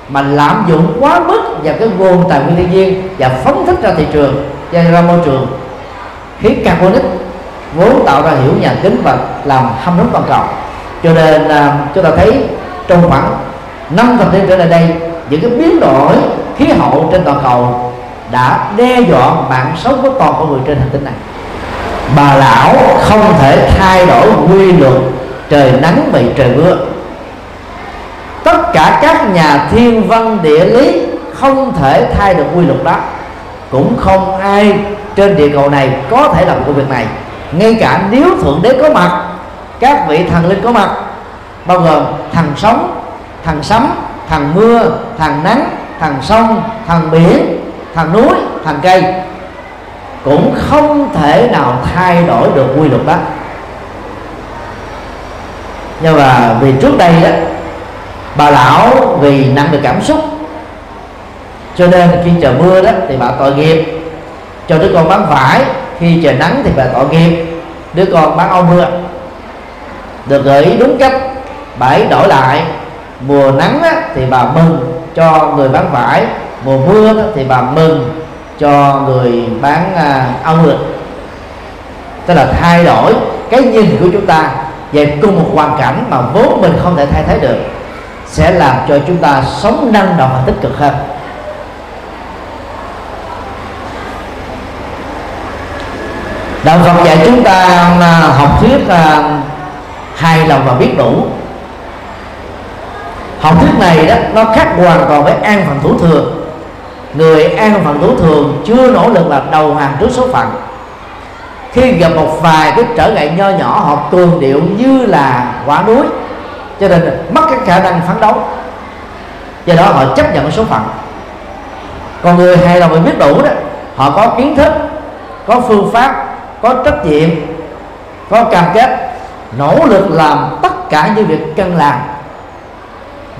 mà lạm dụng quá mức vào cái nguồn tài nguyên thiên nhiên và phóng thích ra thị trường ra môi trường. Khí carbonic vốn tạo ra hiểu nhà kính và làm hâm nóng toàn cầu cho nên à, chúng ta thấy trong khoảng năm thập niên trở lại đây những cái biến đổi khí hậu trên toàn cầu đã đe dọa mạng sống của toàn con người trên hành tinh này. Bà lão không thể thay đổi quy luật trời nắng bị trời mưa. Tất cả các nhà thiên văn địa lý không thể thay được quy luật đó. Cũng không ai trên địa cầu này có thể làm công việc này. Ngay cả nếu thượng đế có mặt các vị thần linh có mặt, bao gồm thần sống thần sấm thần mưa thần nắng thần sông thần biển thần núi thần cây. Cũng không thể nào thay đổi được quy luật đó. Nhưng mà vì trước đây đó, bà lão vì nặng được cảm xúc, cho nên khi trời mưa đó thì bà tội nghiệp. Cho đứa con bán vải, khi trời nắng thì bà tội nghiệp. Đứa con bán áo mưa được gợi ý đúng cách bãi đổi lại. Mùa nắng á, thì bà mừng cho người bán vải. Mùa mưa đó, thì bà mừng cho người bán à, áo tức là thay đổi cái nhìn của chúng ta về cùng một hoàn cảnh mà vốn mình không thể thay thế được sẽ làm cho chúng ta sống năng động và tích cực hơn. Đạo phật dạy chúng ta à, học thuyết à, hài lòng và biết đủ. Học thuyết này đó, nó khác hoàn toàn với an phận thủ thường. Người an phận thủ thường chưa nỗ lực là đầu hàng trước số phận. Khi gặp một vài cái trở ngại nho nhỏ, họ cường điệu như là quả núi, cho nên mất cái khả năng phấn đấu. Do đó họ chấp nhận số phận. Còn người hài lòng và biết đủ đó, họ có kiến thức, có phương pháp, có trách nhiệm, có cam kết nỗ lực làm tất cả những việc cần làm.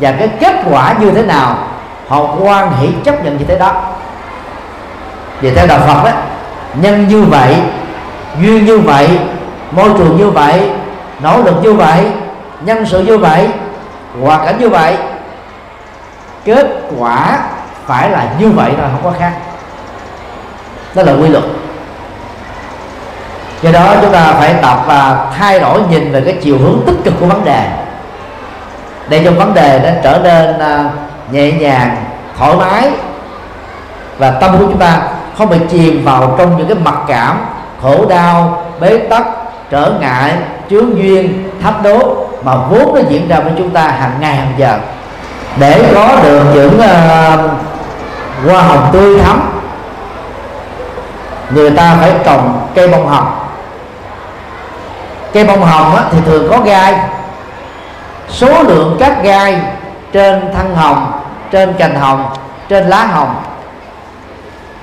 Và cái kết quả như thế nào, họ quan hỷ chấp nhận như thế đó. Vì theo đạo Phật đó nhân như vậy, duyên như vậy, môi trường như vậy, nỗ lực như vậy, nhân sự như vậy, hoàn cảnh như vậy, kết quả phải là như vậy thôi, không có khác. Đó là quy luật do đó chúng ta phải tập và thay đổi nhìn về cái chiều hướng tích cực của vấn đề. Để cho vấn đề nó trở nên à, nhẹ nhàng thoải mái và tâm của chúng ta không bị chìm vào trong những cái mặc cảm khổ đau bế tắc trở ngại chướng duyên thách đố mà vốn nó diễn ra với chúng ta hàng ngày hàng giờ. Để có được những uh, hoa hồng tươi thắm người ta phải trồng cây bông hồng cây bông hồng á, thì thường có gai. Số lượng các gai trên thân hồng trên cành hồng trên lá hồng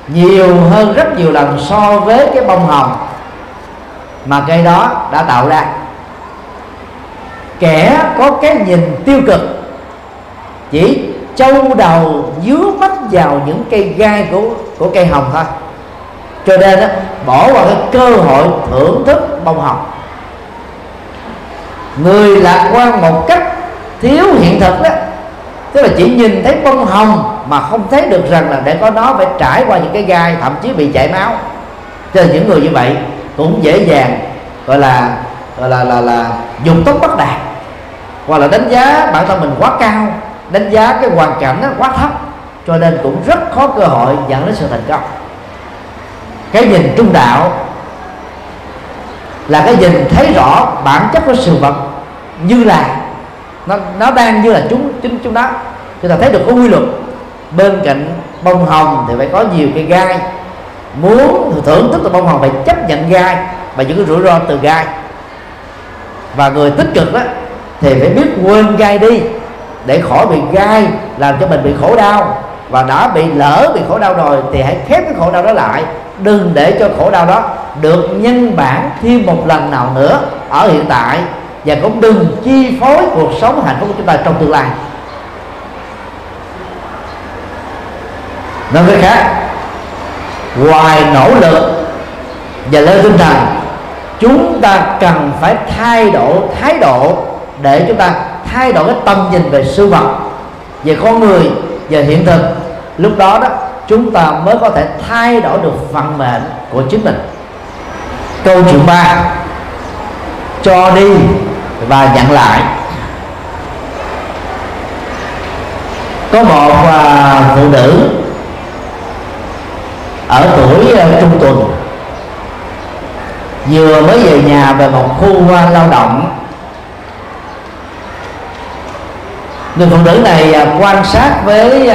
nhiều hơn rất nhiều lần so với cái bông hồng mà cây đó đã tạo ra. Kẻ có cái nhìn tiêu cực chỉ châu đầu dứa mắt vào những cây gai của của cây hồng thôi. Cho nên đó, bỏ qua cái cơ hội thưởng thức bông hồng người lạc quan một cách thiếu hiện thực đó, tức là chỉ nhìn thấy bông hồng mà không thấy được rằng là để có nó phải trải qua những cái gai, thậm chí bị chảy máu. Cho nên những người như vậy cũng dễ dàng, gọi là gọi là là là dùng tốc bất đạt hoặc là đánh giá bản thân mình quá cao, đánh giá cái hoàn cảnh nó quá thấp, cho nên cũng rất khó cơ hội dẫn đến sự thành công. Cái nhìn trung đạo là cái nhìn thấy rõ bản chất của sự vật như là, nó nó đang như là chúng chúng chúng đó chúng ta thấy được có quy luật. Bên cạnh bông hồng thì phải có nhiều cây gai. Muốn thưởng thức từ bông hồng phải chấp nhận gai và những cái rủi ro từ gai. Và người tích cực đó thì phải biết quên gai đi để khỏi bị gai làm cho mình bị khổ đau. Và đã bị lỡ bị khổ đau rồi thì hãy khép cái khổ đau đó lại. Đừng để cho khổ đau đó được nhân bản thêm một lần nào nữa ở hiện tại và cũng đừng chi phối cuộc sống hạnh phúc của chúng ta trong tương lai. Nói cách khác ngoài nỗ lực và lên tinh thần, chúng ta cần phải thay đổi thái độ để chúng ta thay đổi cái tâm nhìn về sự vật, về con người, về hiện thực. Lúc đó đó, chúng ta mới có thể thay đổi được vận mệnh của chính mình. Câu chuyện ba, cho đi và nhận lại. Có một à, phụ nữ ở tuổi à, trung tuần, vừa mới về nhà về một khu à, lao động. Người phụ nữ này quan sát với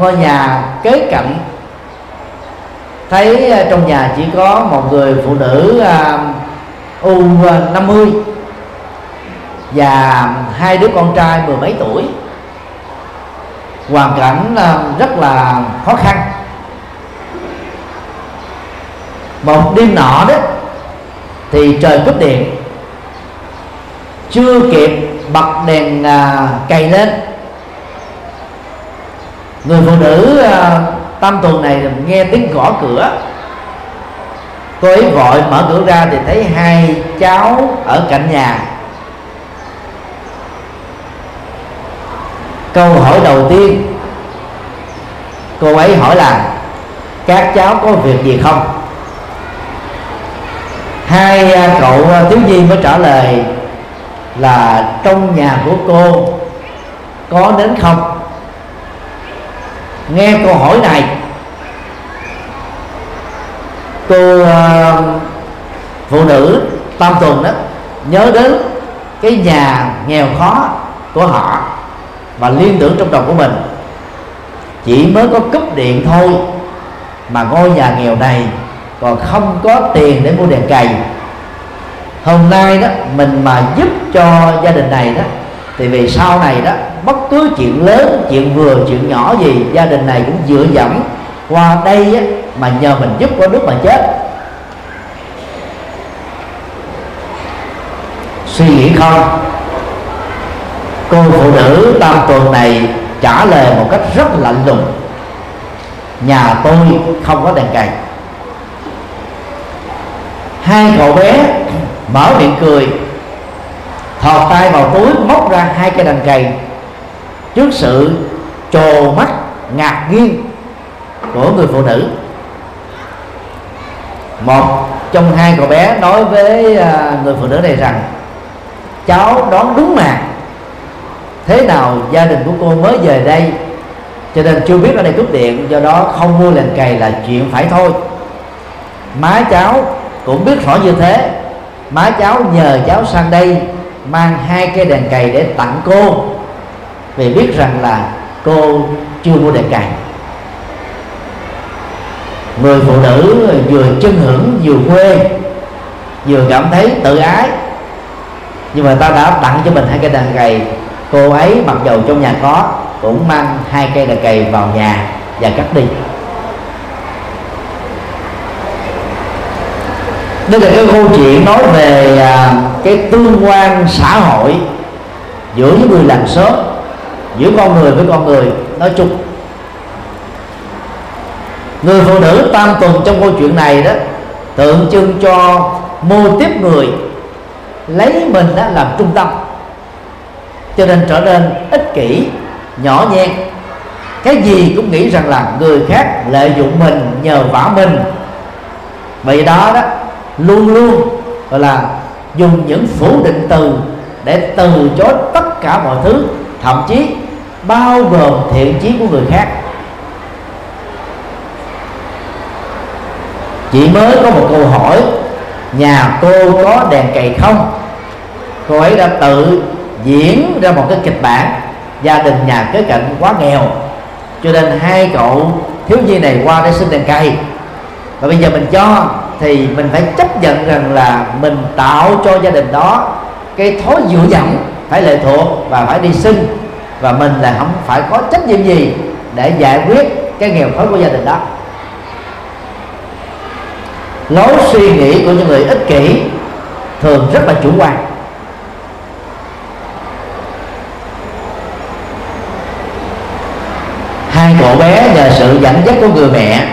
ngôi nhà kế cạnh. Thấy trong nhà chỉ có một người phụ nữ u 50 và hai đứa con trai mười mấy tuổi hoàn cảnh ờ, rất là khó khăn. Một đêm nọ đó thì trời cúp điện. Chưa kịp bật đèn à, cày lên. Người phụ nữ ờ, à, tam tuần này nghe tiếng gõ cửa. Cô ấy vội mở cửa ra thì thấy hai cháu ở cạnh nhà. Câu hỏi đầu tiên. Cô ấy hỏi là các cháu có việc gì không? Hai à, cậu à, thiếu nhi mới trả lời là trong nhà của cô có đến không? Nghe câu hỏi này cô uh, phụ nữ tam tuần đó nhớ đến cái nhà nghèo khó của họ và liên tưởng trong đầu của mình. Chỉ mới có cúp điện thôi mà ngôi nhà nghèo này còn không có tiền để mua đèn cày. Hôm nay đó mình mà giúp cho gia đình này đó thì vì sau này đó bất cứ chuyện lớn chuyện vừa chuyện nhỏ gì gia đình này cũng dựa dẫm qua đây á, mà nhờ mình giúp có nước mà chết. Suy nghĩ không? Cô phụ nữ tam tuần này trả lời một cách rất lạnh lùng. Nhà tôi không có đèn cày hai cậu bé mở miệng cười, thò tay vào túi móc ra hai cây đàn cày trước sự trồ mắt ngạc nhiên của người phụ nữ, một trong hai cậu bé nói với à, người phụ nữ này rằng, cháu đón đúng mà thế nào gia đình của cô mới về đây? Cho nên chưa biết ở đây cúp điện, do đó không mua đèn cày là chuyện phải thôi. Má cháu cũng biết rõ như thế. Má cháu nhờ cháu sang đây, mang hai cây đèn cày để tặng cô. Vì biết rằng là cô chưa mua đèn cày. Người phụ nữ vừa chân hưởng vừa quê, vừa cảm thấy tự ái. Nhưng mà ta đã tặng cho mình hai cây đèn cày cô ấy mặc dầu trong nhà có cũng mang hai cây đà cày vào nhà và cắt đi. Đây là cái câu chuyện nói về à, cái tương quan xã hội giữa những người làm xóm giữa con người với con người nói chung. Người phụ nữ tam tuần trong câu chuyện này đó tượng trưng cho mô tiếp người lấy mình đó làm trung tâm cho nên trở nên ích kỷ, nhỏ nhen. Cái gì cũng nghĩ rằng là người khác lợi dụng mình nhờ vả mình. Vì đó đó, luôn luôn, gọi là, dùng những phủ định từ để từ chối tất cả mọi thứ, thậm chí bao gồm thiện chí của người khác. Chị mới có một câu hỏi, nhà cô có đèn cày không? Cô ấy đã tự diễn ra một cái kịch bản gia đình nhà kế cạnh quá nghèo. Cho nên hai cậu thiếu nhi này qua để xin đèn cây và bây giờ mình cho, thì mình phải chấp nhận rằng là mình tạo cho gia đình đó cái thói dựa dẫm, phải lệ thuộc và phải đi xin. Và mình là không phải có trách nhiệm gì để giải quyết cái nghèo khó của gia đình đó. Lối suy nghĩ của những người ích kỷ thường rất là chủ quan hai cậu bé nhờ sự dẫn dắt của người mẹ,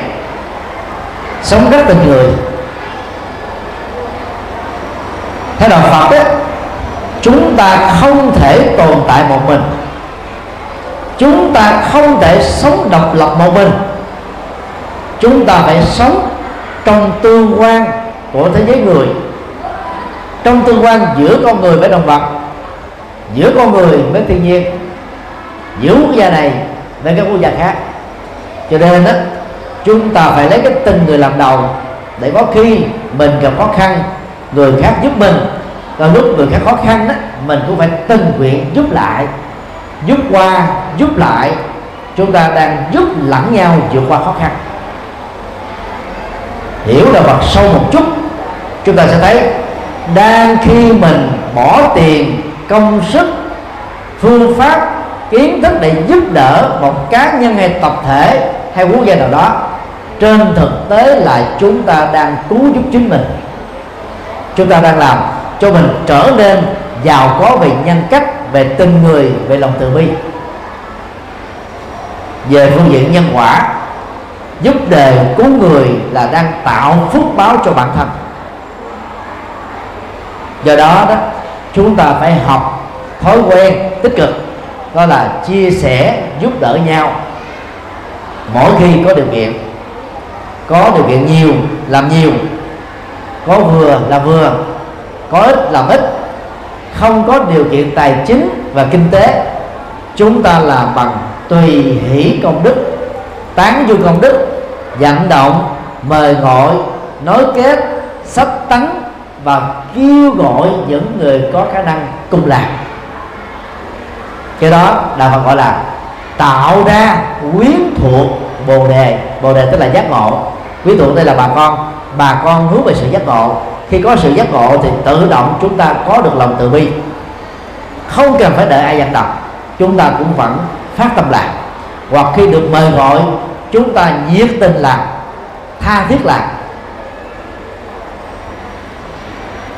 sống rất tình người. Theo đạo Phật ấy chúng ta không thể tồn tại một mình. Chúng ta không thể sống độc lập một mình. Chúng ta phải sống trong tương quan của thế giới người. Trong tương quan giữa con người với động vật, giữa con người với thiên nhiên. Giữa quốc gia này với các quốc gia khác. Cho nên đó chúng ta phải lấy cái tình người làm đầu để có khi mình gặp khó khăn, người khác giúp mình. Và lúc người khác khó khăn đó mình cũng phải tình nguyện giúp lại, giúp qua, giúp lại. Chúng ta đang giúp lẫn nhau vượt qua khó khăn. Hiểu là Phật sâu một chút, chúng ta sẽ thấy đang khi mình bỏ tiền, công sức, phương pháp kiến thức để giúp đỡ một cá nhân hay tập thể hay quốc gia nào đó. Trên thực tế là chúng ta đang cứu giúp chính mình. Chúng ta đang làm cho mình trở nên giàu có về nhân cách, về tình người, về lòng từ bi. Về phương diện nhân quả, giúp đời cứu người là đang tạo phúc báo cho bản thân. Do đó đó, chúng ta phải học thói quen tích cực đó là chia sẻ, giúp đỡ nhau. Mỗi khi có điều kiện, có điều kiện nhiều, làm nhiều, có vừa là vừa, có ít làm ít, không có điều kiện tài chính và kinh tế, chúng ta làm bằng tùy hỷ công đức, tán dương công đức vận động, mời gọi, nối kết sách tấn và kêu gọi những người có khả năng cùng làm cái đó đạo Phật gọi là tạo ra quyến thuộc bồ đề. Bồ đề tức là giác ngộ. Quyến thuộc đây là bà con. Bà con hướng về sự giác ngộ. Khi có sự giác ngộ thì tự động chúng ta có được lòng từ bi. Không cần phải đợi ai dẫn đạo chúng ta cũng vẫn phát tâm làm hoặc khi được mời gọi chúng ta nhiệt tình làm tha thiết làm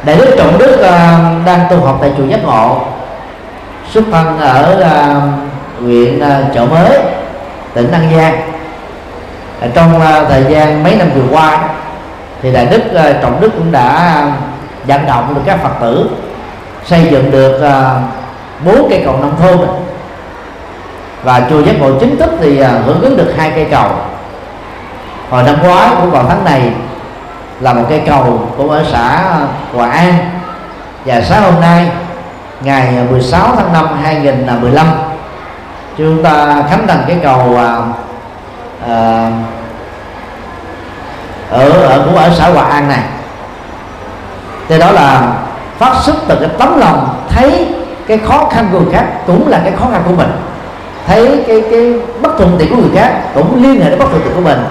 đại đức trọng đức uh, đang tu học tại chùa giác ngộ xuất thân ở à, huyện uh, chợ mới tỉnh an giang. À, trong uh, thời gian mấy năm vừa qua thì đại đức uh, trọng đức cũng đã vận động được các phật tử xây dựng được bốn uh, cây cầu nông thôn và chùa giác ngộ chính thức thì uh, hưởng ứng được hai cây cầu. Hồi năm ngoái cũng vào tháng này là một cây cầu cũng ở xã Hòa An. Và sáng hôm nay ngày 16 tháng 5 2015 chúng ta khánh thành cái cầu à, à ở ở cũng ở xã Hòa An này. Thì đó là phát xuất từ cái tấm lòng thấy cái khó khăn của người khác cũng là cái khó khăn của mình. Thấy cái cái bất thuận tiện của người khác cũng liên hệ đến bất thuận tiện của mình.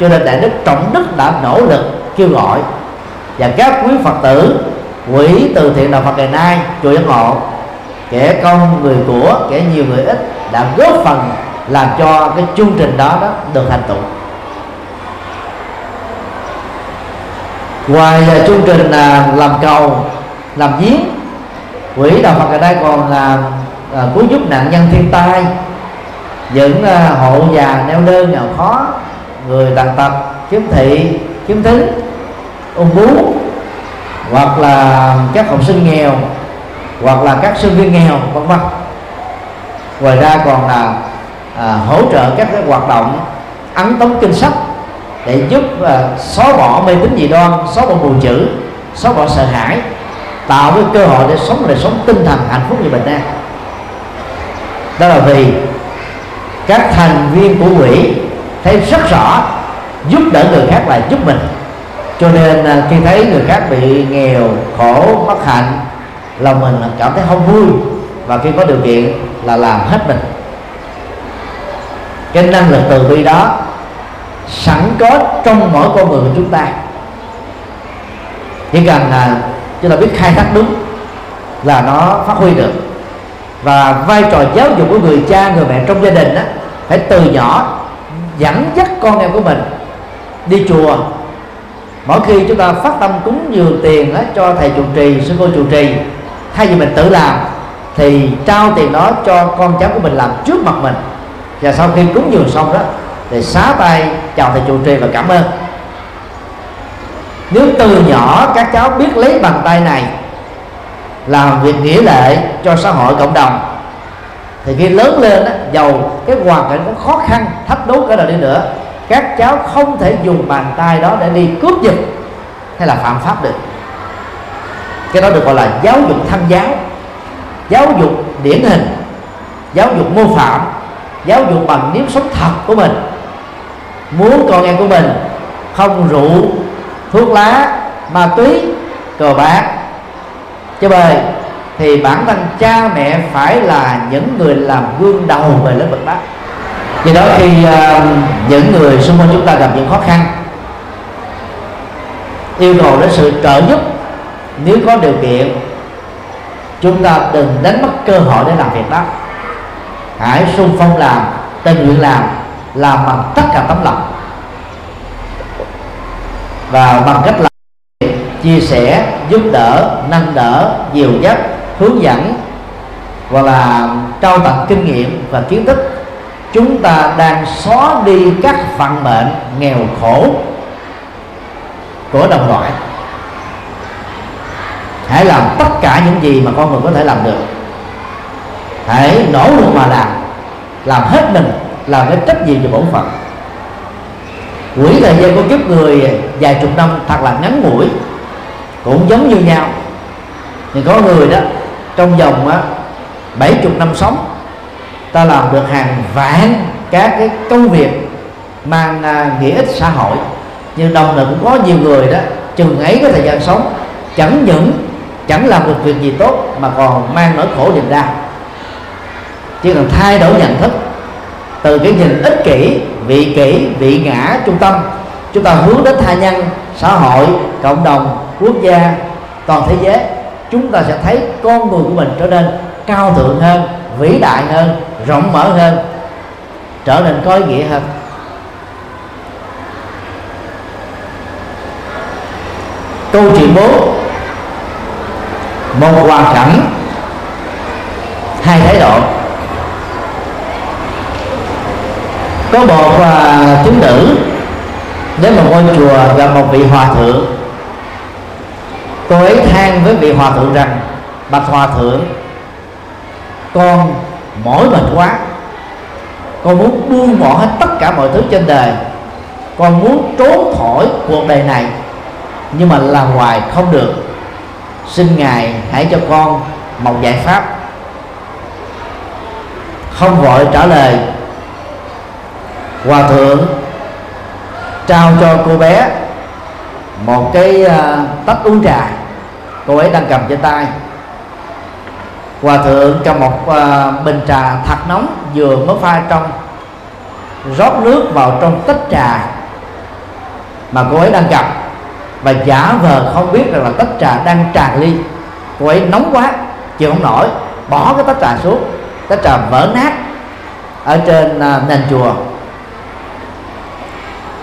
Cho nên đại đức trọng đức đã nỗ lực kêu gọi và các quý phật tử quỹ từ thiện đạo phật ngày nay chùa giác ngộ kẻ công người của kẻ nhiều người ít đã góp phần làm cho cái chương trình đó đó được thành tựu. Ngoài là chương trình là làm cầu làm giếng quỹ đạo phật ngày nay còn là à, cứu giúp nạn nhân thiên tai những à, hộ già neo đơn nghèo khó người tàn tật khiếm thị khiếm thính ung bú hoặc là các học sinh nghèo hoặc là các sinh viên nghèo vân vân. Ngoài ra còn là à, hỗ trợ các cái hoạt động ấn tống kinh sách để giúp à, xóa bỏ mê tín dị đoan xóa bỏ mù chữ xóa bỏ sợ hãi tạo cái cơ hội để sống đời sống tinh thần hạnh phúc như bình an đó là vì các thành viên của quỹ thấy rất rõ giúp đỡ người khác là giúp mình cho nên à, khi thấy người khác bị nghèo, khổ, bất hạnh, lòng mình cảm thấy không vui và khi có điều kiện là làm hết mình. Cái năng lực từ bi đó sẵn có trong mỗi con người của chúng ta. Chỉ cần là chúng ta biết khai thác đúng là nó phát huy được. Và vai trò giáo dục của người cha, người mẹ trong gia đình đó phải từ nhỏ dẫn dắt con em của mình đi chùa mỗi khi chúng ta phát tâm cúng dường tiền đó, cho thầy trụ trì sư cô trụ trì thay vì mình tự làm thì trao tiền đó cho con cháu của mình làm trước mặt mình. Và sau khi cúng dường xong đó thì xá tay chào thầy trụ trì và cảm ơn. Nếu từ nhỏ các cháu biết lấy bàn tay này làm việc nghĩa lệ cho xã hội cộng đồng thì khi lớn lên đó, giàu cái hoàn cảnh có khó khăn thách đố cỡ nào đi nữa các cháu không thể dùng bàn tay đó để đi cướp giật hay là phạm pháp được. Cái đó được gọi là giáo dục thân giáo giáo dục điển hình, giáo dục mô phạm, giáo dục bằng nếp sống thật của mình. Muốn con em của mình không rượu, thuốc lá, ma túy, cờ bạc chơi bời, thì bản thân cha mẹ phải là những người làm gương đầu về lĩnh vực đó vì đó khi uh, những người xung quanh chúng ta gặp những khó khăn yêu cầu đến sự trợ giúp nếu có điều kiện chúng ta đừng đánh mất cơ hội để làm việc đó. Hãy sung phong làm tình nguyện làm làm bằng tất cả tấm lòng. Và bằng cách làm chia sẻ giúp đỡ nâng đỡ dìu dắt hướng dẫn hoặc là trao tặng kinh nghiệm và kiến thức chúng ta đang xóa đi các vận mệnh nghèo khổ của đồng loại. Hãy làm tất cả những gì mà con người có thể làm được. Hãy nỗ lực mà làm. Làm hết mình, làm cái trách nhiệm cho bổn phận. Quỹ thời gian của kiếp người vài chục năm thật là ngắn ngủi, cũng giống như nhau. Thì có người đó, trong vòng, á, bảy chục năm sống ta làm được hàng vạn các cái công việc mang à, nghĩa ích xã hội. Nhưng đồng thời cũng có nhiều người đó chừng ấy có thời gian sống chẳng những chẳng làm được việc gì tốt mà còn mang nỗi khổ niềm đau. Chỉ cần thay đổi nhận thức từ cái nhìn ích kỷ vị kỷ vị ngã trung tâm chúng ta hướng đến tha nhân xã hội cộng đồng quốc gia toàn thế giới chúng ta sẽ thấy con người của mình trở nên cao thượng hơn vĩ đại hơn rộng mở hơn trở nên có ý nghĩa hơn. Câu chuyện bố một hoàn cảnh hai thái độ. Có một à, uh, thiếu nữ đến một ngôi chùa và một vị hòa thượng. Cô ấy than với vị hòa thượng rằng bạch hòa thượng con mỏi mệt quá. Con muốn buông bỏ hết tất cả mọi thứ trên đời. Con muốn trốn khỏi cuộc đời này, nhưng mà làm hoài không được. Xin ngài hãy cho con một giải pháp. Không vội trả lời. Hòa thượng trao cho cô bé một cái à, tách uống trà. Cô ấy đang cầm trên tay hòa thượng cầm một uh, bình trà thật nóng vừa mới pha trong rót nước vào trong tách trà mà cô ấy đang cầm và giả vờ không biết rằng là tách trà đang tràn ly. Cô ấy nóng quá chịu không nổi bỏ cái tách trà xuống. Tách trà vỡ nát ở trên uh, nền chùa.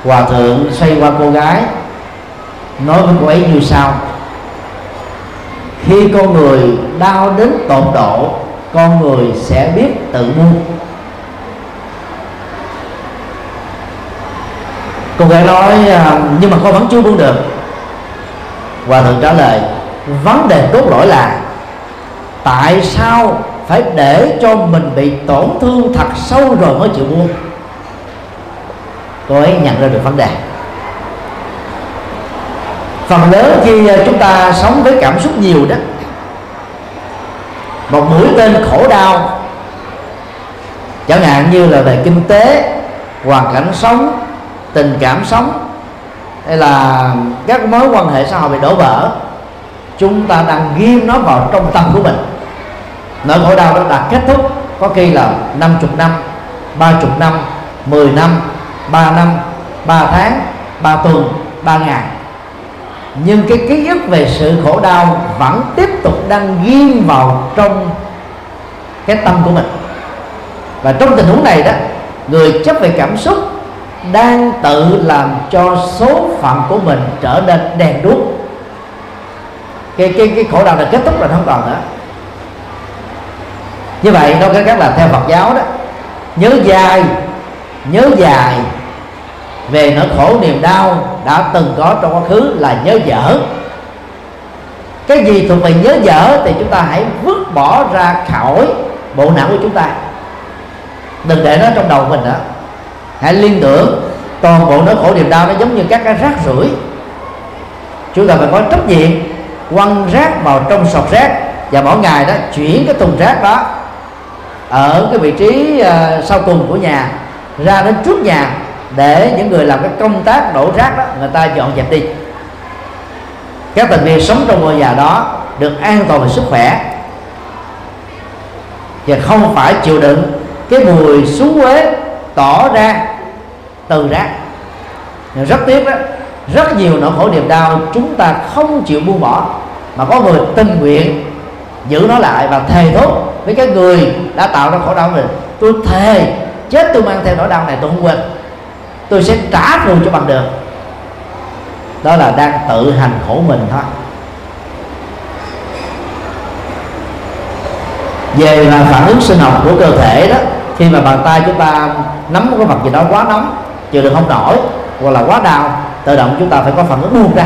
Hòa thượng xoay qua cô gái nói với cô ấy như sau. Khi con người đau đến tột độ, con người sẽ biết tự buông. Cô gái nói à, nhưng mà con vẫn chưa buông được. Hòa thượng trả lời, vấn đề cốt lõi là tại sao phải để cho mình bị tổn thương thật sâu rồi mới chịu buông? Cô ấy nhận ra được vấn đề. Phần lớn khi à, chúng ta sống với cảm xúc nhiều đó một mũi tên khổ đau. Chẳng hạn như là về kinh tế, hoàn cảnh sống, tình cảm sống, hay là các mối quan hệ xã hội bị đổ vỡ, chúng ta đang ghim nó vào trong tâm của mình. Nỗi khổ đau đó đã kết thúc, có khi là 50 năm 30 năm 10 năm 3 năm 3 tháng 3 tuần 3 ngày nhưng cái ký ức về sự khổ đau vẫn tiếp tục đang ghim vào trong cái tâm của mình. Và trong tình huống này đó, người chấp về cảm xúc đang tự làm cho số phận của mình trở nên đèn đuốc. Cái cái cái khổ đau là kết thúc là không còn nữa. Như vậy, nói cách các là theo Phật giáo đó, nhớ dài nhớ dài về nỗi khổ niềm đau đã từng có trong quá khứ là nhớ dở. Cái gì thuộc về nhớ dở thì chúng ta hãy vứt bỏ ra khỏi bộ não của chúng ta. Đừng để nó trong đầu mình nữa. Hãy liên tưởng toàn bộ nỗi khổ niềm đau nó giống như các cái rác rưởi. Chúng ta phải có trách nhiệm quăng rác vào trong sọt rác và mỗi ngày đó chuyển cái thùng rác đó ở cái vị trí uh, sau cùng của nhà ra đến trước nhà để những người làm cái công tác đổ rác đó, người ta dọn dẹp đi. Các thành viên sống trong ngôi nhà đó được an toàn về sức khỏe. Và không phải chịu đựng cái mùi xuống quế tỏ ra từ rác. Rất tiếc đó, rất nhiều nỗi khổ niềm đau chúng ta không chịu buông bỏ, mà có người tình nguyện giữ nó lại và thề thốt với cái người đã tạo ra khổ đau mình tôi thề, chết tôi mang theo nỗi đau này, tôi không quên tôi sẽ trả thù cho bằng được. Đó là đang tự hành khổ mình thôi. Về là phản ứng sinh học của cơ thể đó, khi mà bàn tay chúng ta nắm cái vật gì đó quá nóng, chịu được không nổi, hoặc là quá đau, tự động chúng ta phải có phản ứng buông ra.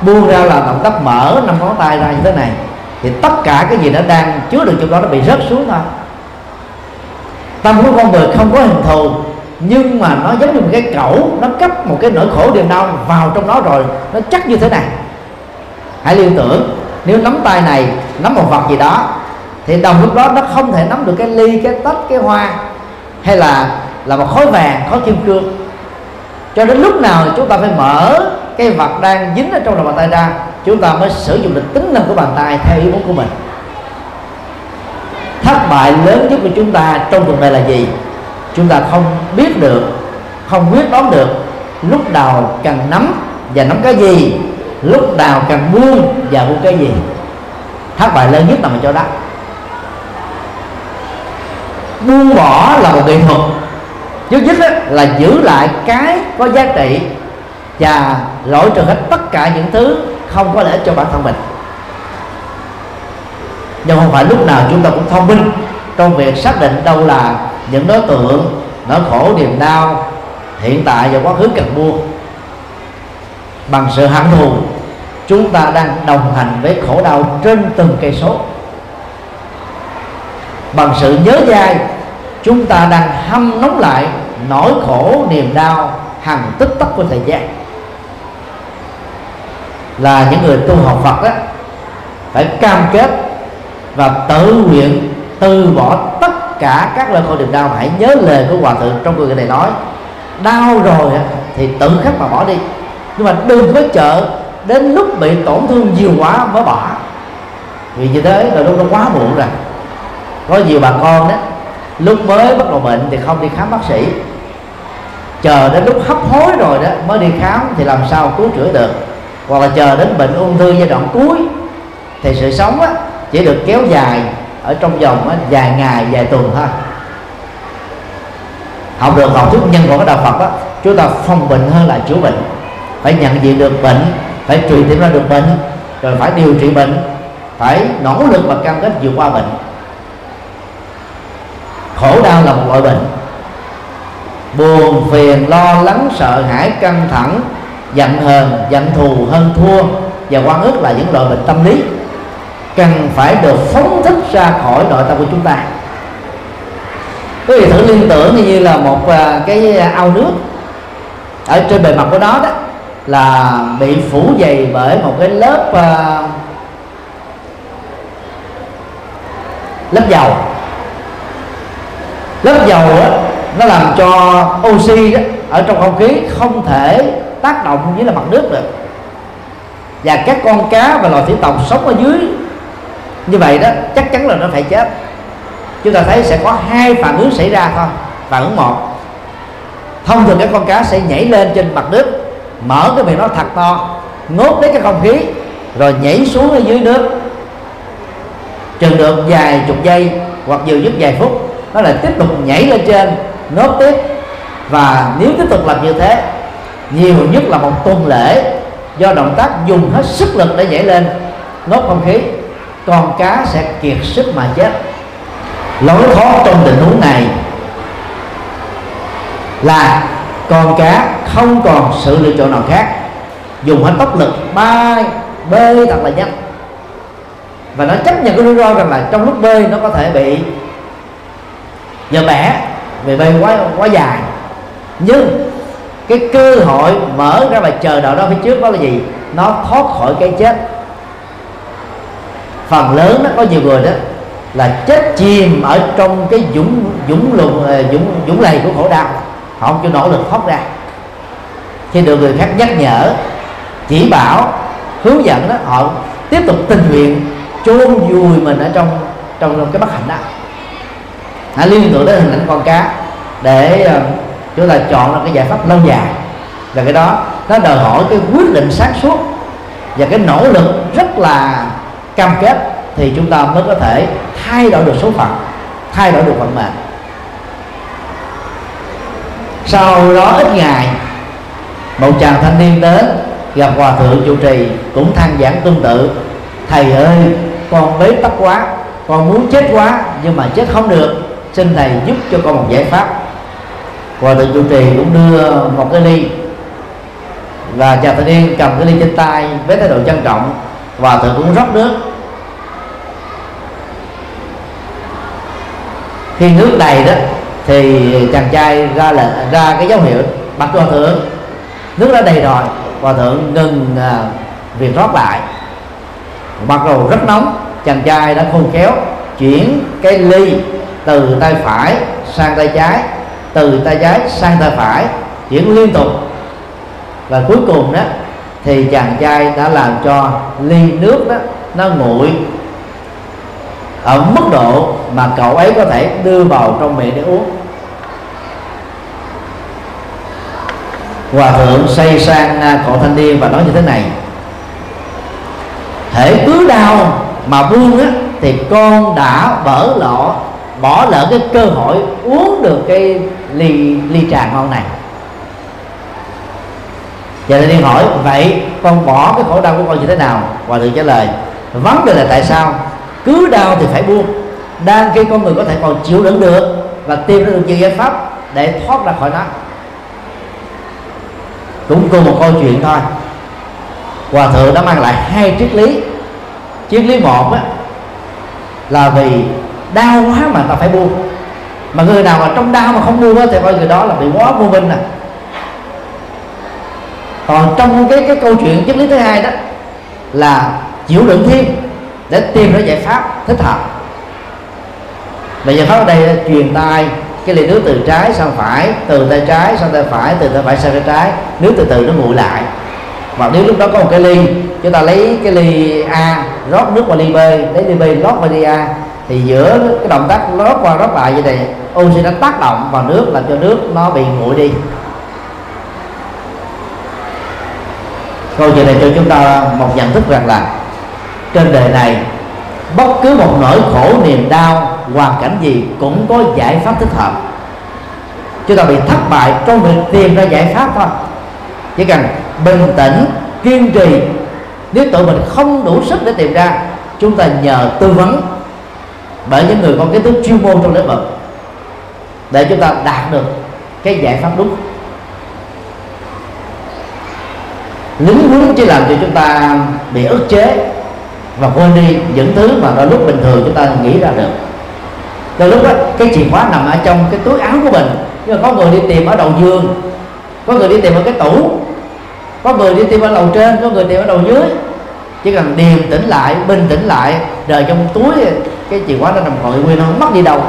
Buông ra là động tác mở năm ngón tay ra như thế này. Thì tất cả cái gì nó đang chứa được trong đó nó bị rớt xuống thôi. Tâm của con người không có hình thù nhưng mà nó giống như một cái cẩu, nó cấp một cái nỗi khổ niềm đau vào trong đó rồi, nó chắc như thế này. Hãy liên tưởng, nếu nắm tay này, nắm một vật gì đó, thì đồng lúc đó nó không thể nắm được cái ly, cái tách cái hoa, hay là là một khối vàng, khối kim cương. Cho đến lúc nào chúng ta phải mở cái vật đang dính ở trong lòng bàn tay ra, chúng ta mới sử dụng được tính năng của bàn tay theo ý muốn của mình. Thất bại lớn nhất của chúng ta trong cuộc đời là gì? Chúng ta không biết được, không quyết đoán được lúc nào cần nắm và nắm cái gì, lúc nào cần buông và buông cái gì. Thất bại lớn nhất nằm ở chỗ đó. Buông bỏ là một nghệ thuật. Trước nhất là giữ lại cái có giá trị và loại trừ hết tất cả những thứ không có lợi ích cho bản thân mình. Nhưng không phải lúc nào chúng ta cũng thông minh trong việc xác định đâu là những đối tượng nỗi khổ niềm đau, hiện tại và quá khứ cần buông bằng sự hận thù, chúng ta đang đồng hành với khổ đau trên từng cây số. Bằng sự nhớ dai chúng ta đang hâm nóng lại nỗi khổ niềm đau hàng tích tắc của thời gian. Là những người tu học Phật đó phải cam kết và tự nguyện từ bỏ tất cả các lời khổ niềm đau hãy nhớ lời của hòa thượng trong người này nói đau rồi thì tự khắc mà bỏ đi. Nhưng mà đừng có chờ đến lúc bị tổn thương nhiều quá mới bỏ. Vì như thế là lúc nó quá muộn rồi. Có nhiều bà con đó lúc mới bắt đầu bệnh thì không đi khám bác sĩ. Chờ đến lúc hấp hối rồi đó mới đi khám thì làm sao cứu chữa được. Hoặc là chờ đến bệnh ung thư giai đoạn cuối thì sự sống á, chỉ được kéo dài ở trong vòng á, vài ngày vài tuần thôi học được học thuyết nhân của cái đạo Phật á, chúng ta phòng bệnh hơn là chữa bệnh. Phải nhận diện được bệnh phải trị tìm ra được bệnh rồi phải điều trị bệnh phải nỗ lực và cam kết vượt qua bệnh. Khổ đau là một loại bệnh. Buồn phiền lo lắng sợ hãi căng thẳng giận hờn giận thù hơn thua và quan ức là những loại bệnh tâm lý cần phải được phóng thích ra khỏi nội tâm của chúng ta. Quý vị thử liên tưởng như là một à, cái ao nước ở trên bề mặt của nó đó là bị phủ dày bởi một cái lớp uh, lớp dầu. Lớp dầu đó, nó làm cho oxy đó, ở trong không khí không thể tác động với là mặt nước được. Và các con cá và loài thủy tộc sống ở dưới như vậy đó, chắc chắn là nó phải chết. Chúng ta thấy sẽ có hai phản ứng xảy ra thôi. Phản ứng một, thông thường các con cá sẽ nhảy lên trên mặt nước, mở cái miệng nó thật to, ngốt lấy cái không khí, rồi nhảy xuống ở dưới nước. Chừng được vài chục giây hoặc nhiều nhất vài phút, nó lại tiếp tục nhảy lên trên nốt tiếp. Và nếu tiếp tục làm như thế, nhiều nhất là một tuần lễ do động tác dùng hết sức lực để nhảy lên nốt không khí con cá sẽ kiệt sức mà chết. Lối thoát trong tình huống này là con cá không còn sự lựa chọn nào khác. Dùng hết tốc lực bay, bơi thật là nhanh. Và nó chấp nhận cái rủi ro rằng là trong lúc bơi nó có thể bị giờ bẻ vì bơi quá quá dài. Nhưng cái cơ hội mở ra và chờ đợi đó phía trước đó là gì? Nó thoát khỏi cái chết phần lớn đó có nhiều người đó là chết chìm ở trong cái dũng dũng lùng ờ, dũng dũng lầy của khổ đau. Họ không chịu nỗ lực thoát ra. Khi được người khác nhắc nhở, chỉ bảo, hướng dẫn đó, họ tiếp tục tình nguyện chôn vùi mình ở trong trong cái bất hạnh đó. Hãy liên tưởng đến hình ảnh con cá để ờ, chúng ta chọn ra cái giải pháp lâu dài. Và cái đó, nó đòi hỏi cái quyết định sáng suốt và cái nỗ lực rất là cam kết thì chúng ta mới có thể thay đổi được số phận, thay đổi được vận mệnh. Sau đó ít ngày, một chàng thanh niên đến gặp hòa thượng trụ trì, cũng than giảng tương tự. Thầy ơi, con bế tắc quá, con muốn chết quá, nhưng mà chết không được, xin thầy giúp cho con một giải pháp. Hòa thượng trụ trì cũng đưa một cái ly, và chàng thanh niên cầm cái ly trên tay với thái độ trân trọng và thượng cũng rót nước. Khi nước đầy đó thì chàng trai ra là ra cái dấu hiệu bạch hòa thượng nước đã đầy rồi hòa thượng ngừng à, việc rót lại. Mặc dù rất nóng chàng trai đã khôn khéo chuyển cái ly từ tay phải sang tay trái từ tay trái sang tay phải chuyển liên tục. Và cuối cùng đó thì chàng trai đã làm cho ly nước đó, nó nguội ở mức độ mà cậu ấy có thể đưa vào trong miệng để uống. Hòa thượng xây sang à, cậu thanh niên và nói như thế này. Thể cứ đau mà buông á, thì con đã bỡ lọ, bỏ lỡ cái cơ hội uống được cái ly ly trà ngon này và thanh niên hỏi vậy con bỏ cái khổ đau của con như thế nào? Hòa thượng trả lời vấn đề là tại sao? Cứ đau thì phải buông. Đang khi con người có thể còn chịu đựng được và tìm ra được nhiều giải pháp để thoát ra khỏi nó. Cũng cùng một câu chuyện thôi. Hòa thượng đã mang lại hai triết lý. Triết lý một á, là vì đau quá mà ta phải buông. Mà người nào mà trong đau mà không buông á, thì coi người đó là bị quá vô minh nè còn trong cái cái câu chuyện triết lý thứ hai đó là chịu đựng thêm để tìm ra giải pháp thích hợp. Và giải pháp ở đây là truyền tay cái ly nước từ trái sang phải, từ tay trái sang tay phải, từ tay phải sang tay trái, nước từ từ nó nguội lại. Và nếu lúc đó có một cái ly, chúng ta lấy cái ly A, rót nước vào ly B, lấy ly B rót vào ly A, thì giữa cái động tác rót qua rót lại như này, oxy nó tác động vào nước, làm cho nước nó bị nguội đi. Câu chuyện này cho chúng ta một nhận thức rằng là trên đời này bất cứ một nỗi khổ, niềm đau, hoàn cảnh gì cũng có giải pháp thích hợp. Chúng ta bị thất bại trong việc tìm ra giải pháp thôi. Chỉ cần bình tĩnh, kiên trì. Nếu tụi mình không đủ sức để tìm ra, chúng ta nhờ tư vấn bởi những người có kiến thức chuyên môn trong lĩnh vực để chúng ta đạt được cái giải pháp đúng. Lính huấn chỉ làm cho chúng ta bị ức chế và quên đi những thứ mà đôi lúc bình thường chúng ta nghĩ ra được. Đôi lúc đó cái chìa khóa nằm ở trong cái túi áo của mình. Nhưng mà có người đi tìm ở đầu giường, có người đi tìm ở cái tủ, có người đi tìm ở lầu trên, có người tìm ở đầu dưới. Chỉ cần điềm tĩnh lại, bình tĩnh lại đời trong túi, cái chìa khóa nó nằm ngồi nguyên, nó không mất đi đâu.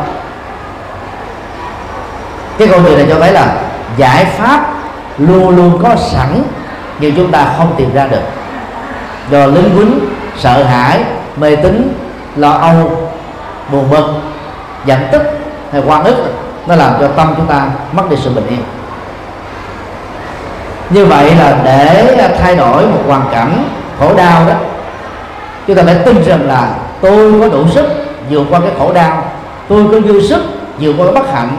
Cái câu chuyện này cho thấy là giải pháp luôn luôn có sẵn nhưng chúng ta không tìm ra được. Do lính quýnh, sợ hãi, mê tín, lo âu, buồn bực, giận tức hay quan ức, nó làm cho tâm chúng ta mất đi sự bình yên. Như vậy là để thay đổi một hoàn cảnh khổ đau đó, chúng ta phải tin rằng là tôi có đủ sức vượt qua cái khổ đau, tôi có dư sức vượt qua cái bất hạnh,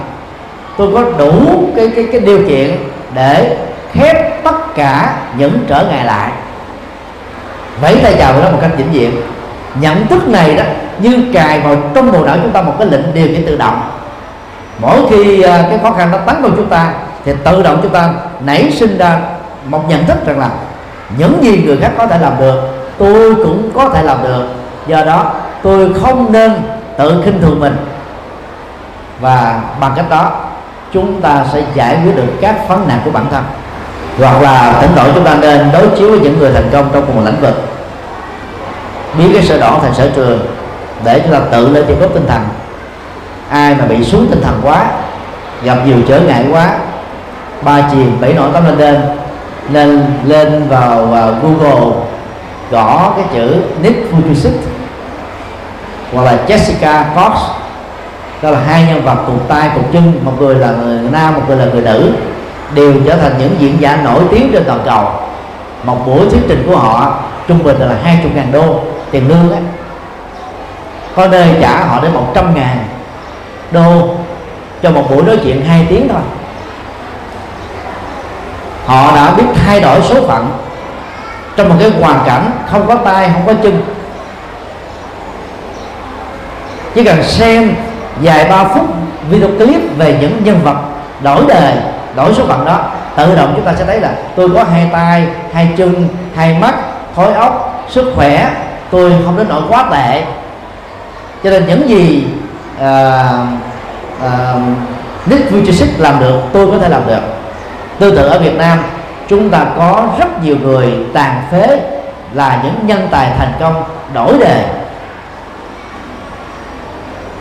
tôi có đủ cái cái cái điều kiện để khép cả những trở ngại lại. Vẫy tay chào với nó một cách vĩnh viễn. Nhận thức này đó, như cài vào trong bộ não chúng ta một cái lệnh điều khiển tự động. Mỗi khi à, cái khó khăn nó tấn công chúng ta, thì tự động chúng ta nảy sinh ra một nhận thức rằng là những gì người khác có thể làm được, tôi cũng có thể làm được. Do đó, tôi không nên tự khinh thường mình. Và bằng cách đó, chúng ta sẽ giải quyết được các vấn nạn của bản thân hoặc là thỉnh thoảng chúng ta nên đối chiếu với những người thành công trong cùng một lĩnh vực. Biến cái sở đỏ thành sở trường để chúng ta tự lên trên gốc tinh thần. Ai mà bị xuống tinh thần quá gặp nhiều trở ngại quá ba chìm bảy nổi tám lên đêm nên lên vào uh, Google gõ cái chữ Nick Vujicic hoặc là Jessica Fox. Đó là hai nhân vật cùng tay cùng chân một người là người nam một người là người nữ đều trở thành những diễn giả nổi tiếng trên toàn cầu. Một buổi thuyết trình của họ trung bình là hai chục ngàn đô tiền lương ấy. có nơi trả họ đến một trăm ngàn đô cho một buổi nói chuyện hai tiếng thôi. Họ đã biết thay đổi số phận. Trong một cái hoàn cảnh không có tay, không có chân. Chỉ cần xem vài ba phút video clip về những nhân vật đổi đời đổi số phận đó tự động chúng ta sẽ thấy là tôi có hai tay hai chân hai mắt khối óc sức khỏe tôi không đến nỗi quá tệ. Cho nên những gì uh, uh, Nick Vujicic làm được tôi có thể làm được. Tương tự ở Việt Nam chúng ta có rất nhiều người tàn phế là những nhân tài thành công đổi đề.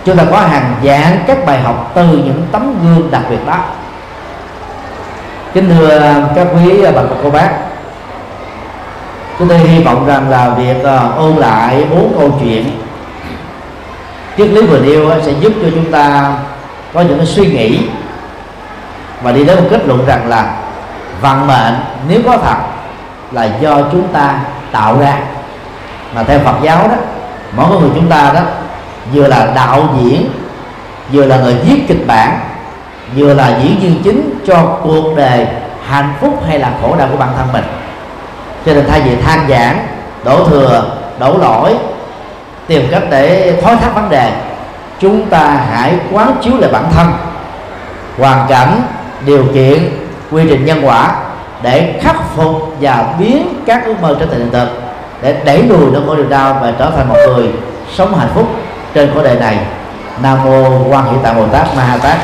Chúng ta có hàng dạng các bài học từ những tấm gương đặc biệt đó kính thưa các quý à, bà cô bác. Chúng tôi hy vọng rằng là việc à, ôn lại bốn câu chuyện triết lý vừa nêu sẽ giúp cho chúng ta có những cái suy nghĩ và đi đến một kết luận rằng là vận mệnh nếu có thật là do chúng ta tạo ra. Mà theo Phật giáo đó, mỗi người chúng ta đó, vừa là đạo diễn, vừa là người viết kịch bản vừa là diễn viên chính cho cuộc đời hạnh phúc hay là khổ đau của bản thân mình. Cho nên thay vì than giảng, đổ thừa, đổ lỗi, tìm cách để thoái thác vấn đề, chúng ta hãy quán chiếu lại bản thân, hoàn cảnh, điều kiện, quy trình nhân quả để khắc phục và biến các ước mơ trở thành hiện thực, để đẩy lùi nỗi khổ điều đau và trở thành một người sống hạnh phúc trên cõi đời này. Nam mô quan hệ tạng bồ tát ma ha tát.